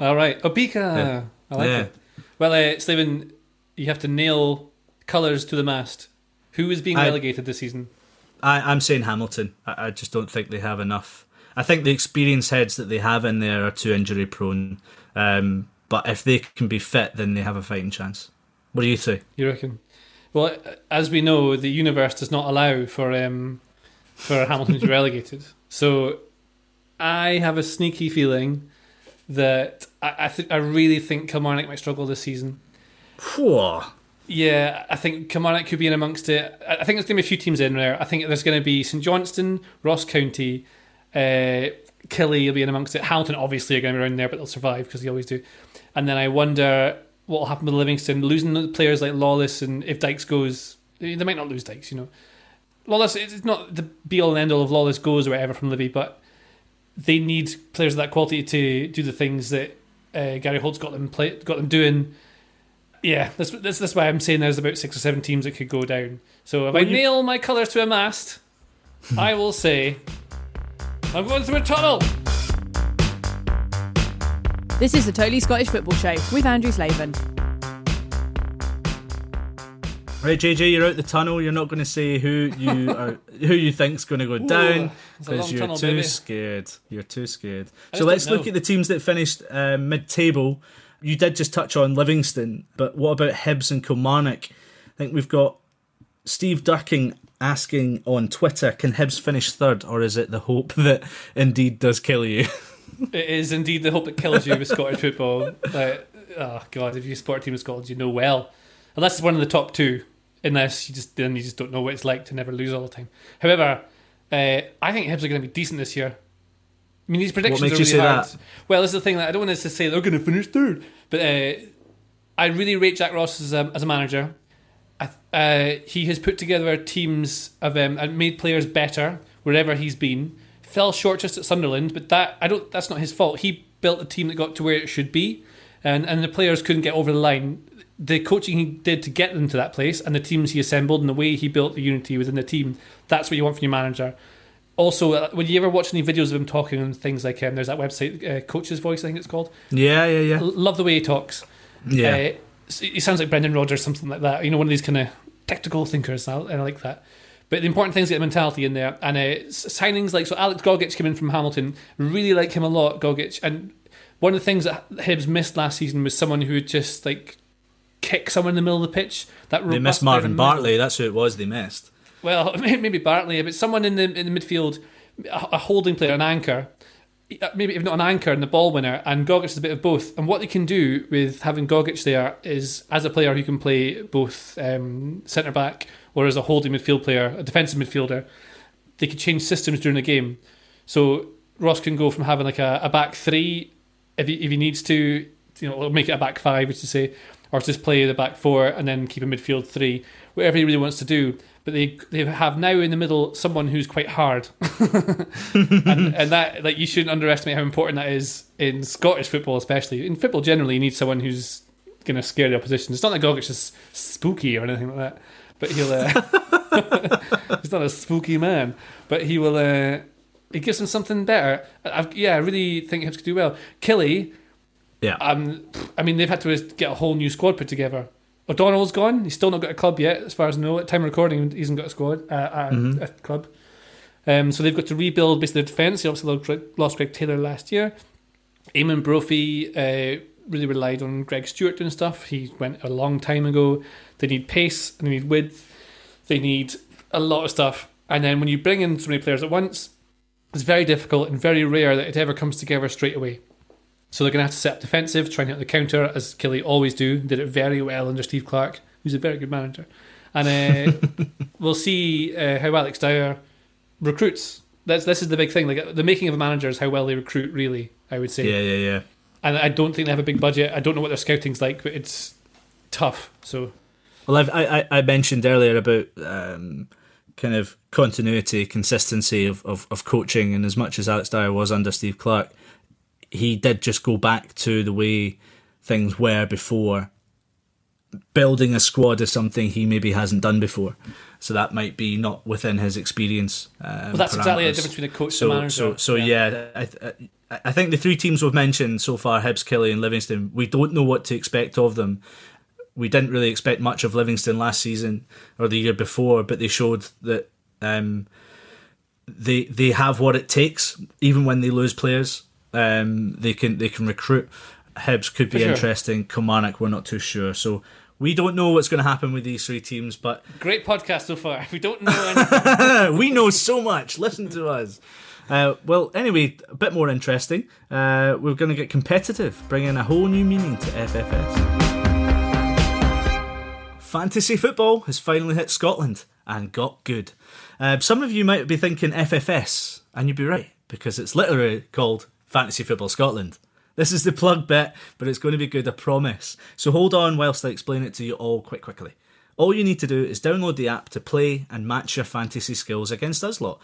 All right, Obika. I like Yeah. it. Well, uh, Stephen, you have to nail colours to the mast. Who is being I- relegated this season? I, I'm saying Hamilton. I, I just don't think they have enough. I think the experienced heads that they have in there are too injury prone. Um, but if they can be fit, then they have a fighting chance. What do you say? You reckon? Well, as we know, the universe does not allow for um, for Hamilton to be relegated. So, I have a sneaky feeling that I I, th- I really think Kilmarnock might struggle this season. Whew. Yeah, I think Kilmarnock could be in amongst it. I I think there's going to be a few teams in there. I think there's going to be St Johnstone, Ross County, uh, Killie will be in amongst it. Hamilton obviously are going to be around there, but they'll survive because they always do. And then I wonder what will happen with Livingston losing players like Lawless and if Dykes goes, they might not lose Dykes, you know. Lawless, it's not the be all and end all of Lawless goes or whatever from Livy, but they need players of that quality to do the things that uh, Gary Holt's got them play, got them doing. Yeah, that's, that's that's why I'm saying there's about six or seven teams that could go down. So if I you- nail my colours to a mast, I will say I'm going through a tunnel. This is the Totally Scottish Football Show with Andrew Slaven. Right, JJ, you're out the tunnel. You're not going to say who you are, who you think's going to go down it's a long because you're tunnel, too baby. scared. You're too scared. I So let's look at the teams that finished uh, mid-table. You did just touch on Livingston, but what about Hibs and Kilmarnock? I think we've got Steve Ducking asking on Twitter, "Can Hibs finish third, or is it the hope that indeed does kill you?" It is indeed the hope that kills you with Scottish football. Like, oh god, if you support a team in Scotland, you know well. Unless it's one of the top two, unless you just then you just don't know what it's like to never lose all the time. However, uh, I think Hibs are going to be decent this year. I mean, these predictions makes are you really say hard. that? Well, this is the thing that I don't want us to say they're going to finish third, but uh, I really rate Jack Ross as a, as a manager. Uh, he has put together teams of um, and made players better wherever he's been. Fell short just at Sunderland, but that I don't. That's not his fault. He built a team that got to where it should be, and and the players couldn't get over the line. the coaching he did to get them to that place and the teams he assembled and the way he built the unity within the team. That's what you want from your manager. Also, uh, when you ever watch any videos of him talking and things like him, there's that website, uh, Coach's Voice, I think it's called. Yeah, yeah, yeah. Love the way he talks. Yeah. Uh, he sounds like Brendan Rodgers, something like that. You know, one of these kind of tactical thinkers, and I, and I like that. But the important thing is get the mentality in there. And uh, signings like, so Alex Gogic came in from Hamilton, really like him a lot, Gogic. And one of the things that Hibs missed last season was someone who would just like kick someone in the middle of the pitch. That they missed Marvin. Bartley. That's who it was they missed. Well, maybe Bartley, but someone in the in the midfield, a a holding player, an anchor, maybe even not an anchor and the ball winner. And Gogic is a bit of both. And what they can do with having Gogic there is, as a player who can play both um, centre back or as a holding midfield player, a defensive midfielder, they could change systems during the game. So Ross can go from having like a, a back three if he if he needs to, you know, make it a back five, which to say, or just play the back four and then keep a midfield three, whatever he really wants to do. But they they have now in the middle someone who's quite hard, and, and that like you shouldn't underestimate how important that is in Scottish football, especially in football generally. You need someone who's going to scare the opposition. It's not that Gogic is spooky or anything like that, but he'll. Uh, he's not a spooky man, but he will. Uh, it gives them something better. I've, yeah, I really think Hibs could do well. Killy, Yeah. um, I mean, they've had to get a whole new squad put together. O'Donnell's gone. He's still not got a club yet, as far as I know. At time of recording, he hasn't got a squad, uh, uh, a club. Um, so they've got to rebuild basically their defence. They obviously lost Greg, lost Greg Taylor last year. Eamon Brophy uh, really relied on Greg Stewart doing stuff. He went a long time ago. They need pace, and they need width. They need a lot of stuff. And then when you bring in so many players at once, it's very difficult and very rare that it ever comes together straight away. So they're going to have to set up defensive, trying to hit the counter, as Killy always do. Did it very well under Steve Clarke, who's a very good manager. And uh, we'll see uh, how Alex Dyer recruits. That's this is the big thing. Like the making of a manager is how well they recruit. Really, I would say. Yeah, yeah, yeah. And I don't think they have a big budget. I don't know what their scouting's like, but it's tough. So Well, I've, I I I mentioned earlier about um, kind of continuity, consistency of, of, of coaching, and as much as Alex Dyer was under Steve Clarke, he did just go back to the way things were before. Building a squad is something he maybe hasn't done before, so that might be not within his experience. Um, well, that's exactly the difference between a coach So, and a manager. so, so yeah, I, I, I think the three teams we've mentioned so far, Hibs, Killie, and Livingston, we don't know what to expect of them. We didn't really expect much of Livingston last season or the year before, but they showed that um, they they have what it takes, even when they lose players. Um, they can they can recruit. Hibs could be sure. interesting. Kilmarnock, we're not too sure. So we don't know what's going to happen with these three teams, but Great podcast so far. We don't know anything. we know so much. Listen to us. Uh, well, anyway, a bit more interesting. Uh, we're going to get competitive, bringing a whole new meaning to FFS. Fantasy football has finally hit Scotland and got good. Uh, some of you might be thinking FFS, and you'd be right, because it's literally called Fantasy Football Scotland. This is the plug bit, but it's going to be good, I promise. So hold on whilst I explain it to you all quite quickly. All you need to do is download the app to play and match your fantasy skills against us lot.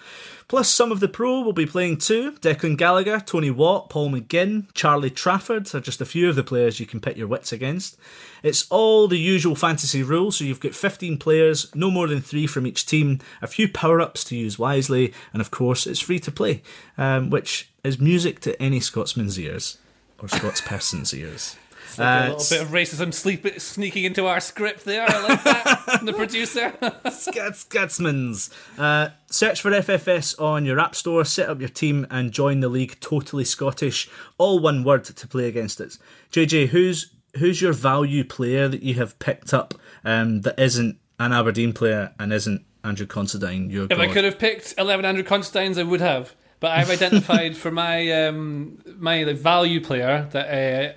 Plus, some of the pro will be playing too. Declan Gallagher, Tony Watt, Paul McGinn, Charlie Trafford are just a few of the players you can pit your wits against. It's all the usual fantasy rules, so you've got 15 players, no more than three from each team, a few power ups to use wisely, and of course, it's free to play, um, which is music to any Scotsman's ears, or Scots person's ears. Like a little bit of racism sleep, sneaking into our script there. I like that. the producer. Scats, Scatsmans. Uh, search for FFS on your app store, set up your team, and join the league. Totally Scottish, all one word to play against it. JJ, who's who's your value player that you have picked up um, that isn't an Aberdeen player and isn't Andrew Considine? Your If I could have picked eleven Andrew Considines, I would have. But I've identified for my um, my like, value player that uh,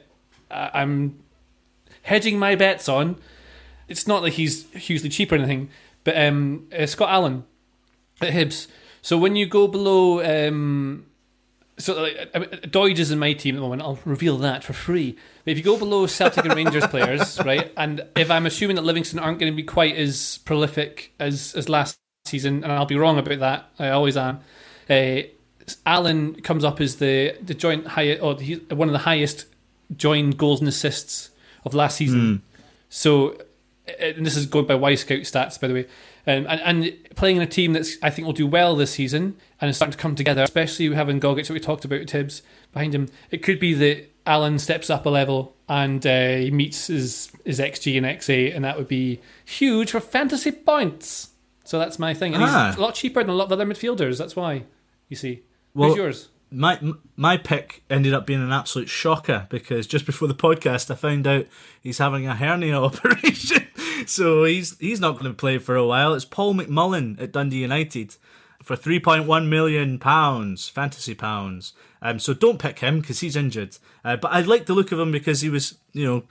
I'm hedging my bets on. It's not like he's hugely cheap or anything, but um, uh, Scott Allan at Hibs. So when you go below, um, so like, Doidge is in my team at the moment. I'll reveal that for free. But if you go below Celtic and Rangers players, right, and if I'm assuming that Livingston aren't going to be quite as prolific as as last season, and I'll be wrong about that. I always am. Uh, Allen comes up as the the joint high or he's one of the highest joined goals and assists of last season. So, and this is going by Wyscout stats, by the way. Um, and, and playing in a team that's I think will do well this season and is starting to come together, especially having Gogic, what we talked about, Tibbs behind him. It could be that Allan steps up a level and uh, he meets his his XG and XA, and that would be huge for fantasy points. So that's my thing, and Ah. he's a lot cheaper than a lot of other midfielders. That's why you see. Well- Who's yours? My my pick ended up being an absolute shocker because just before the podcast I found out he's having a hernia operation, so he's he's not going to play for a while. It's Paul McMullan at Dundee United for three point one million pounds, fantasy pounds. Um, so don't pick him because he's injured. Uh, but I like the look of him because he was you know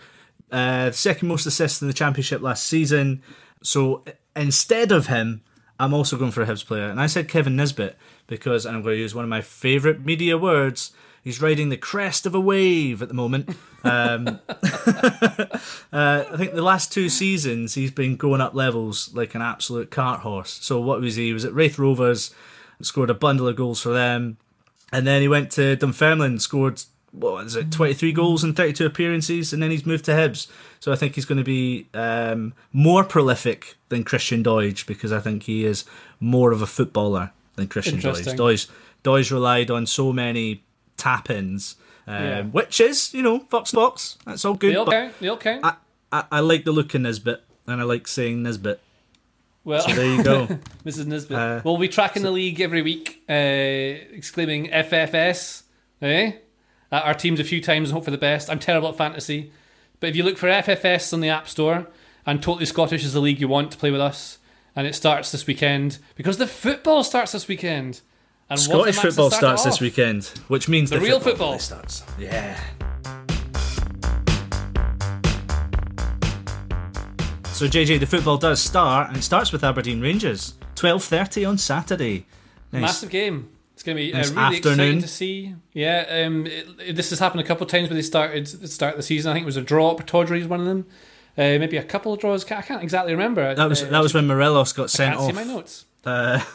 uh, second most assists in the championship last season. So instead of him, I'm also going for a Hibs player, and I said Kevin Nisbet because, and I'm going to use one of my favourite media words. He's riding the crest of a wave at the moment. Um, uh, I think the last two seasons he's been going up levels like an absolute cart horse. So what was he? He was at Raith Rovers, scored a bundle of goals for them, and then he went to Dunfermline, scored what is it, 23 goals in 32 appearances, and then he's moved to Hibs. So I think he's going to be um, more prolific than Christian Doidge because I think he is more of a footballer than Christian. Interesting. Doidge, Doidge relied on so many tap ins, um, Yeah. which is, you know, Fox Fox. That's all good. They all but count. They all count. I, I, I like the look of Nisbet, and I like saying Nisbet. well, So there you go. Mrs. Nisbet. Uh, we'll be tracking the league every week, uh, exclaiming FFS, eh? At our teams a few times and hope for the best. I'm terrible at fantasy. But if you look for FFS on the App Store and Totally Scottish is the league you want to play with us, and it starts this weekend, because the football starts this weekend. And Scottish football start starts this weekend, which means The the, real football, football. starts. Yeah. So JJ, the football does start, and it starts with Aberdeen Rangers, twelve thirty on Saturday. Nice. Massive game. It's going to be uh, Nice really afternoon. exciting to see. Yeah, um, it, it- this has happened a couple of times when they started the start of the season. I think it was a draw. Tawdry is one of them. Uh, maybe a couple of draws. I can't exactly remember. That was Uh, that was when Morelos got I sent can't see my notes. Uh,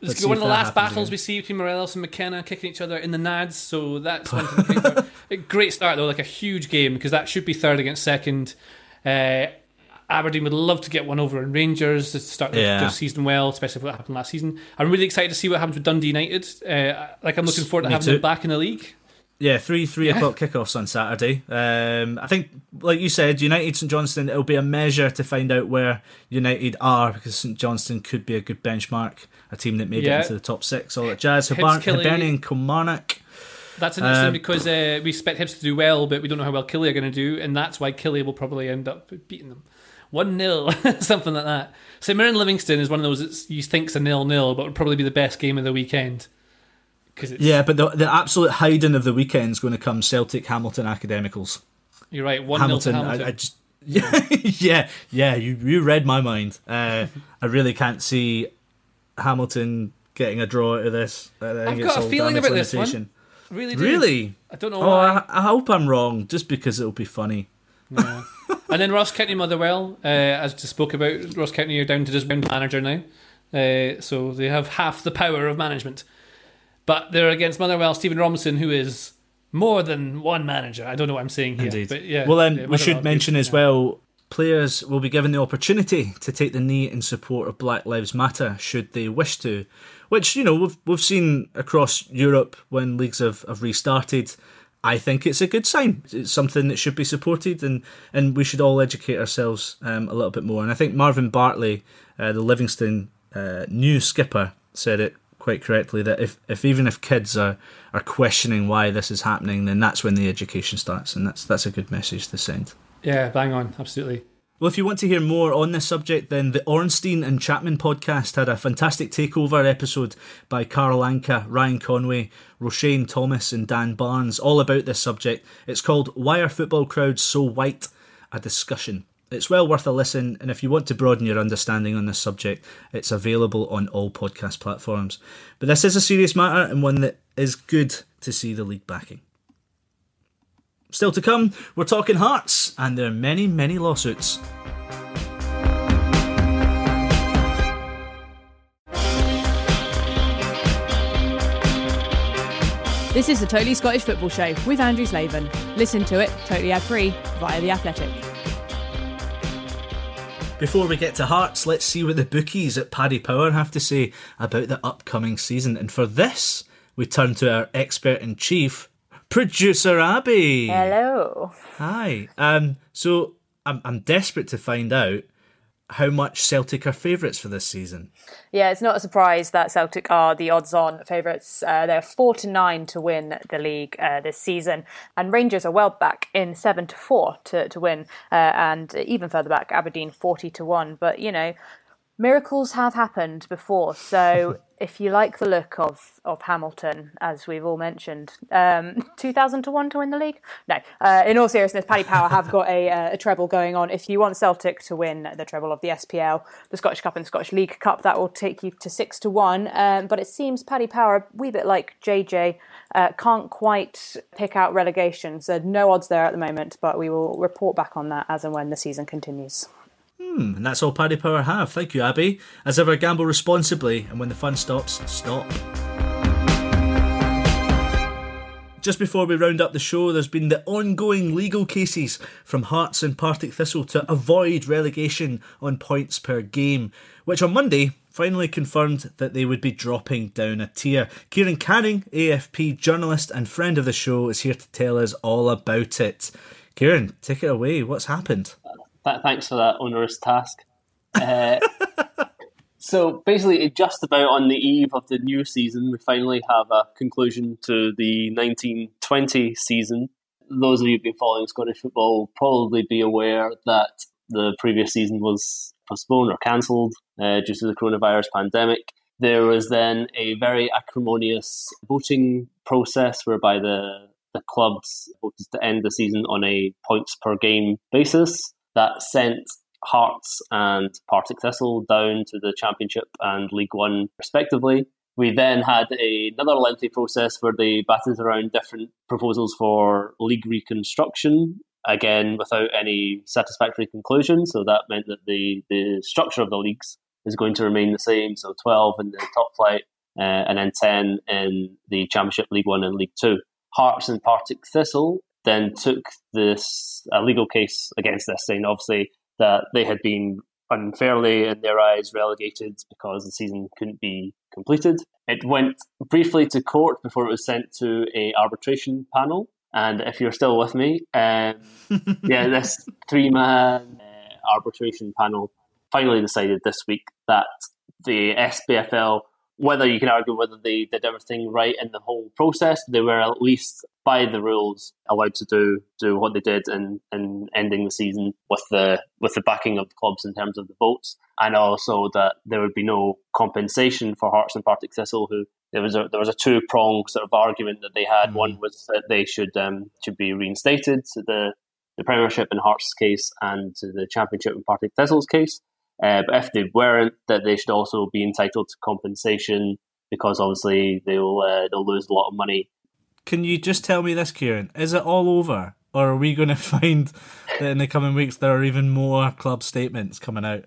This Let's is see one of the last battles again. we see between Morelos and McKenna kicking each other in the nads. So that's one thing. to. A great start though, like a huge game because that should be third against second. Uh, Aberdeen would love to get one over in Rangers to start Yeah. their season well, especially what happened last season. I'm really excited to see what happens with Dundee United. Uh, like I'm looking forward to Me having too. them back in the league. Yeah, three three Yeah. o'clock kickoffs on Saturday. Um, I think, like you said, United St Johnstone. It'll be a measure to find out where United are because St Johnstone could be a good benchmark, a team that made Yeah. it into the top six. All that jazz. Hibar- Hibernian and Kilmarnock. That's interesting Um, because uh, we expect Hibs to do well, but we don't know how well Killie are going to do, and that's why Killie will probably end up beating them. 1 0, something like that. St Mirren Livingston is one of those that you think's a nil nil, but would probably be the best game of the weekend. Because it's, Yeah, but the, the absolute hiding of the weekend is going to come Celtic Hamilton Academicals. you're right, 1 0 to Hamilton, Hamilton. I, I just yeah, yeah, yeah. You you read my mind. Uh, I really can't see Hamilton getting a draw out of this. I've got a feeling about this one. really do. Really? I don't know Oh, why. I, I hope I'm wrong, just because it'll be funny. Yeah. and then Ross County Motherwell, uh, as just spoke about, Ross County are down to just one manager now. Uh, so they have half the power of management. But they're against Motherwell, Stephen Robinson, who is more than one manager. I don't know what I'm saying here. Indeed. But yeah, well, then yeah, we should mention as well. Players will be given the opportunity to take the knee in support of Black Lives Matter should they wish to, which you know we've we've seen across Europe when leagues have, have restarted. I think it's a good sign. It's something that should be supported, and, and we should all educate ourselves um, a little bit more. And I think Marvin Bartley, uh, the Livingston uh, new skipper, said it quite correctly that if, if even if kids are, are questioning why this is happening, then that's when the education starts, and that's that's a good message to send. Yeah, bang on, absolutely. Well, if you want to hear more on this subject, then the Ornstein and Chapman podcast had a fantastic takeover episode by Carl Anka, Ryan Conway, Roshane Thomas, and Dan Barnes, all about this subject. It's called Why Are Football Crowds So White? A discussion. It's well worth a listen, and if you want to broaden your understanding on this subject, it's available on all podcast platforms. But this is a serious matter and one that is good to see the league backing. Still to come, we're talking Hearts, and there are many, many lawsuits. This is the Totally Scottish Football Show with Andrew Slaven. Listen to it totally ad free via The Athletic. Before we get to Hearts, let's see what the bookies at Paddy Power have to say about the upcoming season. And for this, we turn to our expert in chief, producer Abby. Hello. Hi. Um, so I'm, I'm desperate to find out how much Celtic are favourites for this season. Yeah, it's not a surprise that Celtic are the odds-on favourites. Uh, they're four to nine to win the league uh, this season, and Rangers are well back in seven to four to to win, uh, and even further back, Aberdeen forty to one. But you know, miracles have happened before, so if you like the look of, of Hamilton, as we've all mentioned, um, 2,000 to 1 to win the league? No. Uh, in all seriousness, Paddy Power have got a, uh, a, treble going on. If you want Celtic to win the treble of the SPL, the Scottish Cup and Scottish League Cup, that will take you to 6 to 1. Um, but it seems Paddy Power, a wee bit like JJ, uh, can't quite pick out relegation. So no odds there at the moment, but we will report back on that as and when the season continues. Hmm, and that's all Paddy Power have. Thank you, Abby. As ever, gamble responsibly, and when the fun stops, stop. Just before we round up the show, there's been the ongoing legal cases from Hearts and Partick Thistle to avoid relegation on points per game, which on Monday finally confirmed that they would be dropping down a tier. Kieran Canning, AFP journalist and friend of the show, is here to tell us all about it. Kieran, take it away. What's happened? Th- thanks for that onerous task. Uh, so basically, just about on the eve of the new season, we finally have a conclusion to the 1920 season. Those of you who've been following Scottish football will probably be aware that the previous season was postponed or cancelled uh, due to the coronavirus pandemic. There was then a very acrimonious voting process whereby the the clubs voted to end the season on a points per game basis that sent Hearts and Partick Thistle down to the Championship and League One, respectively. We then had a, another lengthy process where they batted around different proposals for league reconstruction, again without any satisfactory conclusion. So that meant that the, the structure of the leagues is going to remain the same. So 12 in the top flight uh, and then 10 in the Championship, League One, and League Two. Hearts and Partick Thistle then took this uh, legal case against this, saying obviously that they had been unfairly, in their eyes, relegated because the season couldn't be completed. It went briefly to court before it was sent to a arbitration panel. And if you're still with me, um, yeah, this three man uh, arbitration panel finally decided this week that the SPFL whether you can argue whether they did everything right in the whole process, they were at least by the rules allowed to do do what they did in, in ending the season with the with the backing of the clubs in terms of the votes, and also that there would be no compensation for Hearts and Partick Thistle, who there was a there was a two prong sort of argument that they had. Mm. One was that they should um, should be reinstated to the the Premiership in Hearts' case and to the Championship in Partick Thistle's case. Uh, but if they weren't, that they should also be entitled to compensation because obviously they'll uh, they'll lose a lot of money. Can you just tell me this, Kieran? Is it all over, or are we going to find that in the coming weeks there are even more club statements coming out?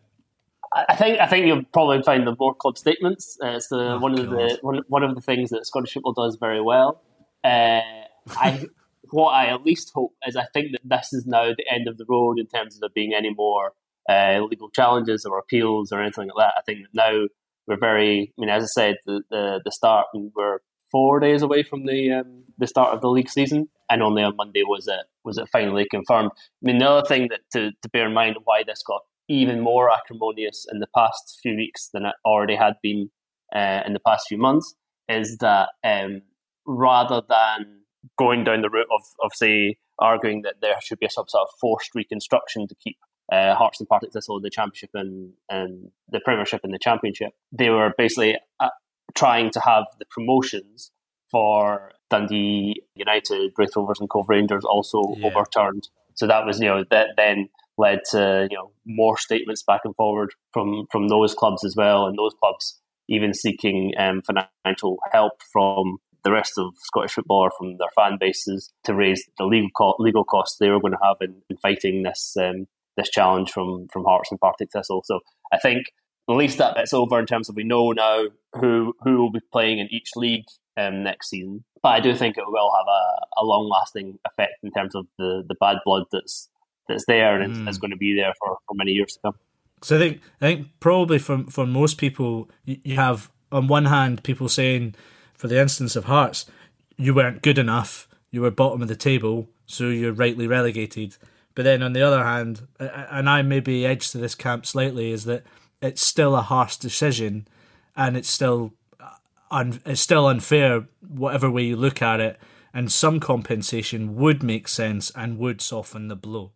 I think I think you'll probably find the more club statements. Uh, it's the oh, one of the one, one of the things that Scottish football does very well. Uh, I what I at least hope is I think that this is now the end of the road in terms of there being any more uh, legal challenges or appeals or anything like that. I think now we're very. I mean, as I said, the the, the start we're four days away from the um, the start of the league season, and only on Monday was it was it finally confirmed. I mean, the other thing that to, to bear in mind why this got even more acrimonious in the past few weeks than it already had been uh, in the past few months is that um, rather than going down the route of, of say arguing that there should be a sort of forced reconstruction to keep uh, Hearts and Partick Thistle the Championship and, and the Premiership and the Championship. They were basically uh, trying to have the promotions for Dundee United, Raith Rovers, and Cove Rangers also yeah. overturned. So that was, you know, that then led to you know more statements back and forward from from those clubs as well, and those clubs even seeking um, financial help from the rest of Scottish football or from their fan bases to raise the legal co- legal costs they were going to have in, in fighting this um, this challenge from from Hearts and Partick Thistle. So I think at least that bit's over in terms of we know now who who will be playing in each league um, next season. But I do think it will have a, a long lasting effect in terms of the, the bad blood that's that's there and mm. it's, it's, going to be there for, for many years to come. So I think I think probably for for most people, you have on one hand people saying, for the instance of Hearts, you weren't good enough, you were bottom of the table, so you're rightly relegated. But then on the other hand, and I maybe edge to this camp slightly, is that it's still a harsh decision, and it's still un, it's still unfair whatever way you look at it. And some compensation would make sense and would soften the blow.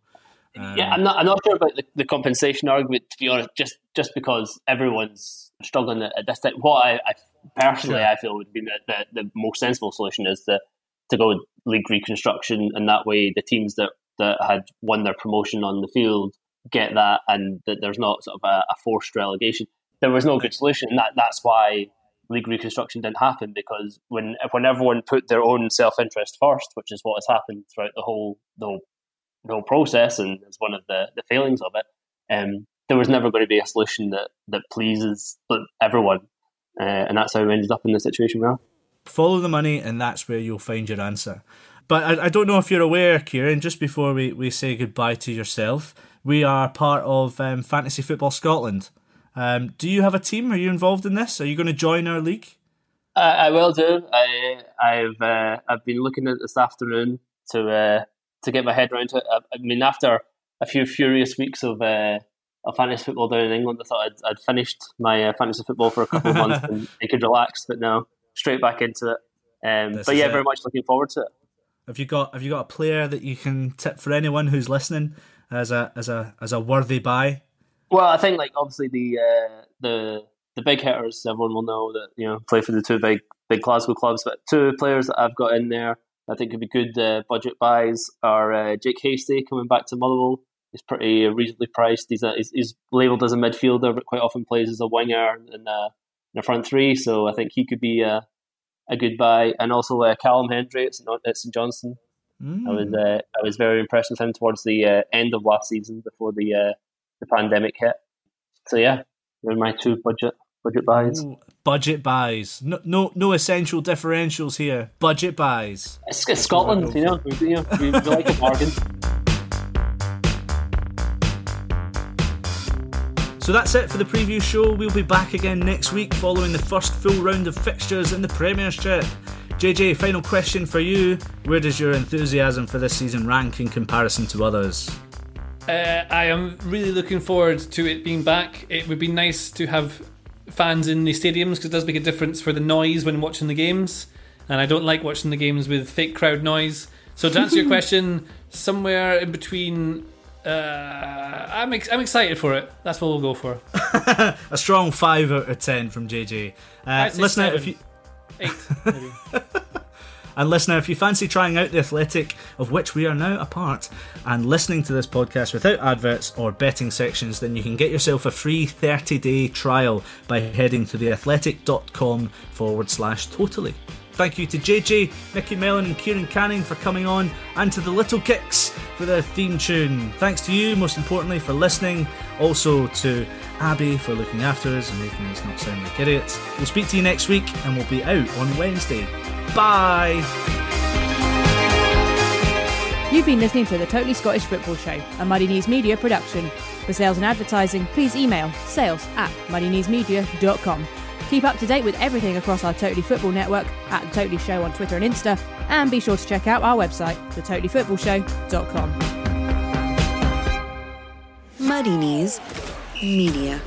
Um, yeah, I'm not. I'm not sure about the, the, compensation argument. To be honest, just just because everyone's struggling at, at this time, what I, I personally sure. I feel would be the, the, the most sensible solution is the to go league reconstruction, and that way the teams that that had won their promotion on the field get that, and that there's not sort of a, a forced relegation. There was no good solution. That that's why league reconstruction didn't happen because when when everyone put their own self interest first, which is what has happened throughout the whole the whole, the whole process, and is one of the, the failings of it, um, there was never going to be a solution that that pleases everyone, uh, and that's how we ended up in the situation we are. Follow the money, and that's where you'll find your answer. But I, I don't know if you're aware, Kieran, just before we, we say goodbye to yourself, we are part of um, Fantasy Football Scotland. Um, do you have a team? Are you involved in this? Are you going to join our league? Uh, I will do. I, I've uh, I've been looking at this afternoon to uh, to get my head around it. I, I, mean, after a few furious weeks of uh, of fantasy football down in England, I thought I'd, I'd finished my uh, fantasy football for a couple of months and I could relax. But now, straight back into it. Um, but yeah, it. very much looking forward to it. Have you got Have you got a player that you can tip for anyone who's listening as a as a as a worthy buy? Well, I think like obviously the uh, the the big hitters, everyone will know that you know play for the two big big Glasgow clubs. But two players that I've got in there, I think could be good uh, budget buys are uh, Jake Hastie coming back to Motherwell. He's pretty reasonably priced. He's, a, he's, he's labelled as a midfielder, but quite often plays as a winger in, uh, in the front three. So I think he could be a, a good buy. And also uh, Callum Hendry at St Johnstone. Mm. I was uh, I was very impressed with him towards the uh, end of last season before the uh, the pandemic hit. So yeah, they're my two budget budget buys. Ooh, budget buys. No, no, no essential differentials here. Budget buys. It's, it's Scotland, you know. We, you know, we, we like a bargain. So that's it for the preview show. We'll be back again next week following the first full round of fixtures in the Premiership. JJ, final question for you. Where does your enthusiasm for this season rank in comparison to others? Uh, I am really looking forward to it being back. It would be nice to have fans in the stadiums because it does make a difference for the noise when watching the games. And I don't like watching the games with fake crowd noise. So to answer your question, somewhere in between, uh, I'm ex- I'm excited for it. That's what we'll go for. a strong five out of ten from JJ. Uh, listen, out if you eight. And listener, if you fancy trying out the Athletic, of which we are now a part, and listening to this podcast without adverts or betting sections, then you can get yourself a free 30 day trial by heading to theathletic.com forward slash totally. Thank you to JJ, Micky Mellon, and Kieran Canning for coming on, and to the Little Kicks for their theme tune. Thanks to you, most importantly, for listening. Also to Abby for looking after us and making us not sound like idiots. We'll speak to you next week, and we'll be out on Wednesday. Bye. You've been listening to the Totally Scottish Football Show, a Muddy Knees Media production. For sales and advertising, please email sales at muddykneesmedia.com. Keep up to date with everything across our Totally Football network at The Totally Show on Twitter and Insta, and be sure to check out our website, thetotallyfootballshow.com. Muddy Knees Media.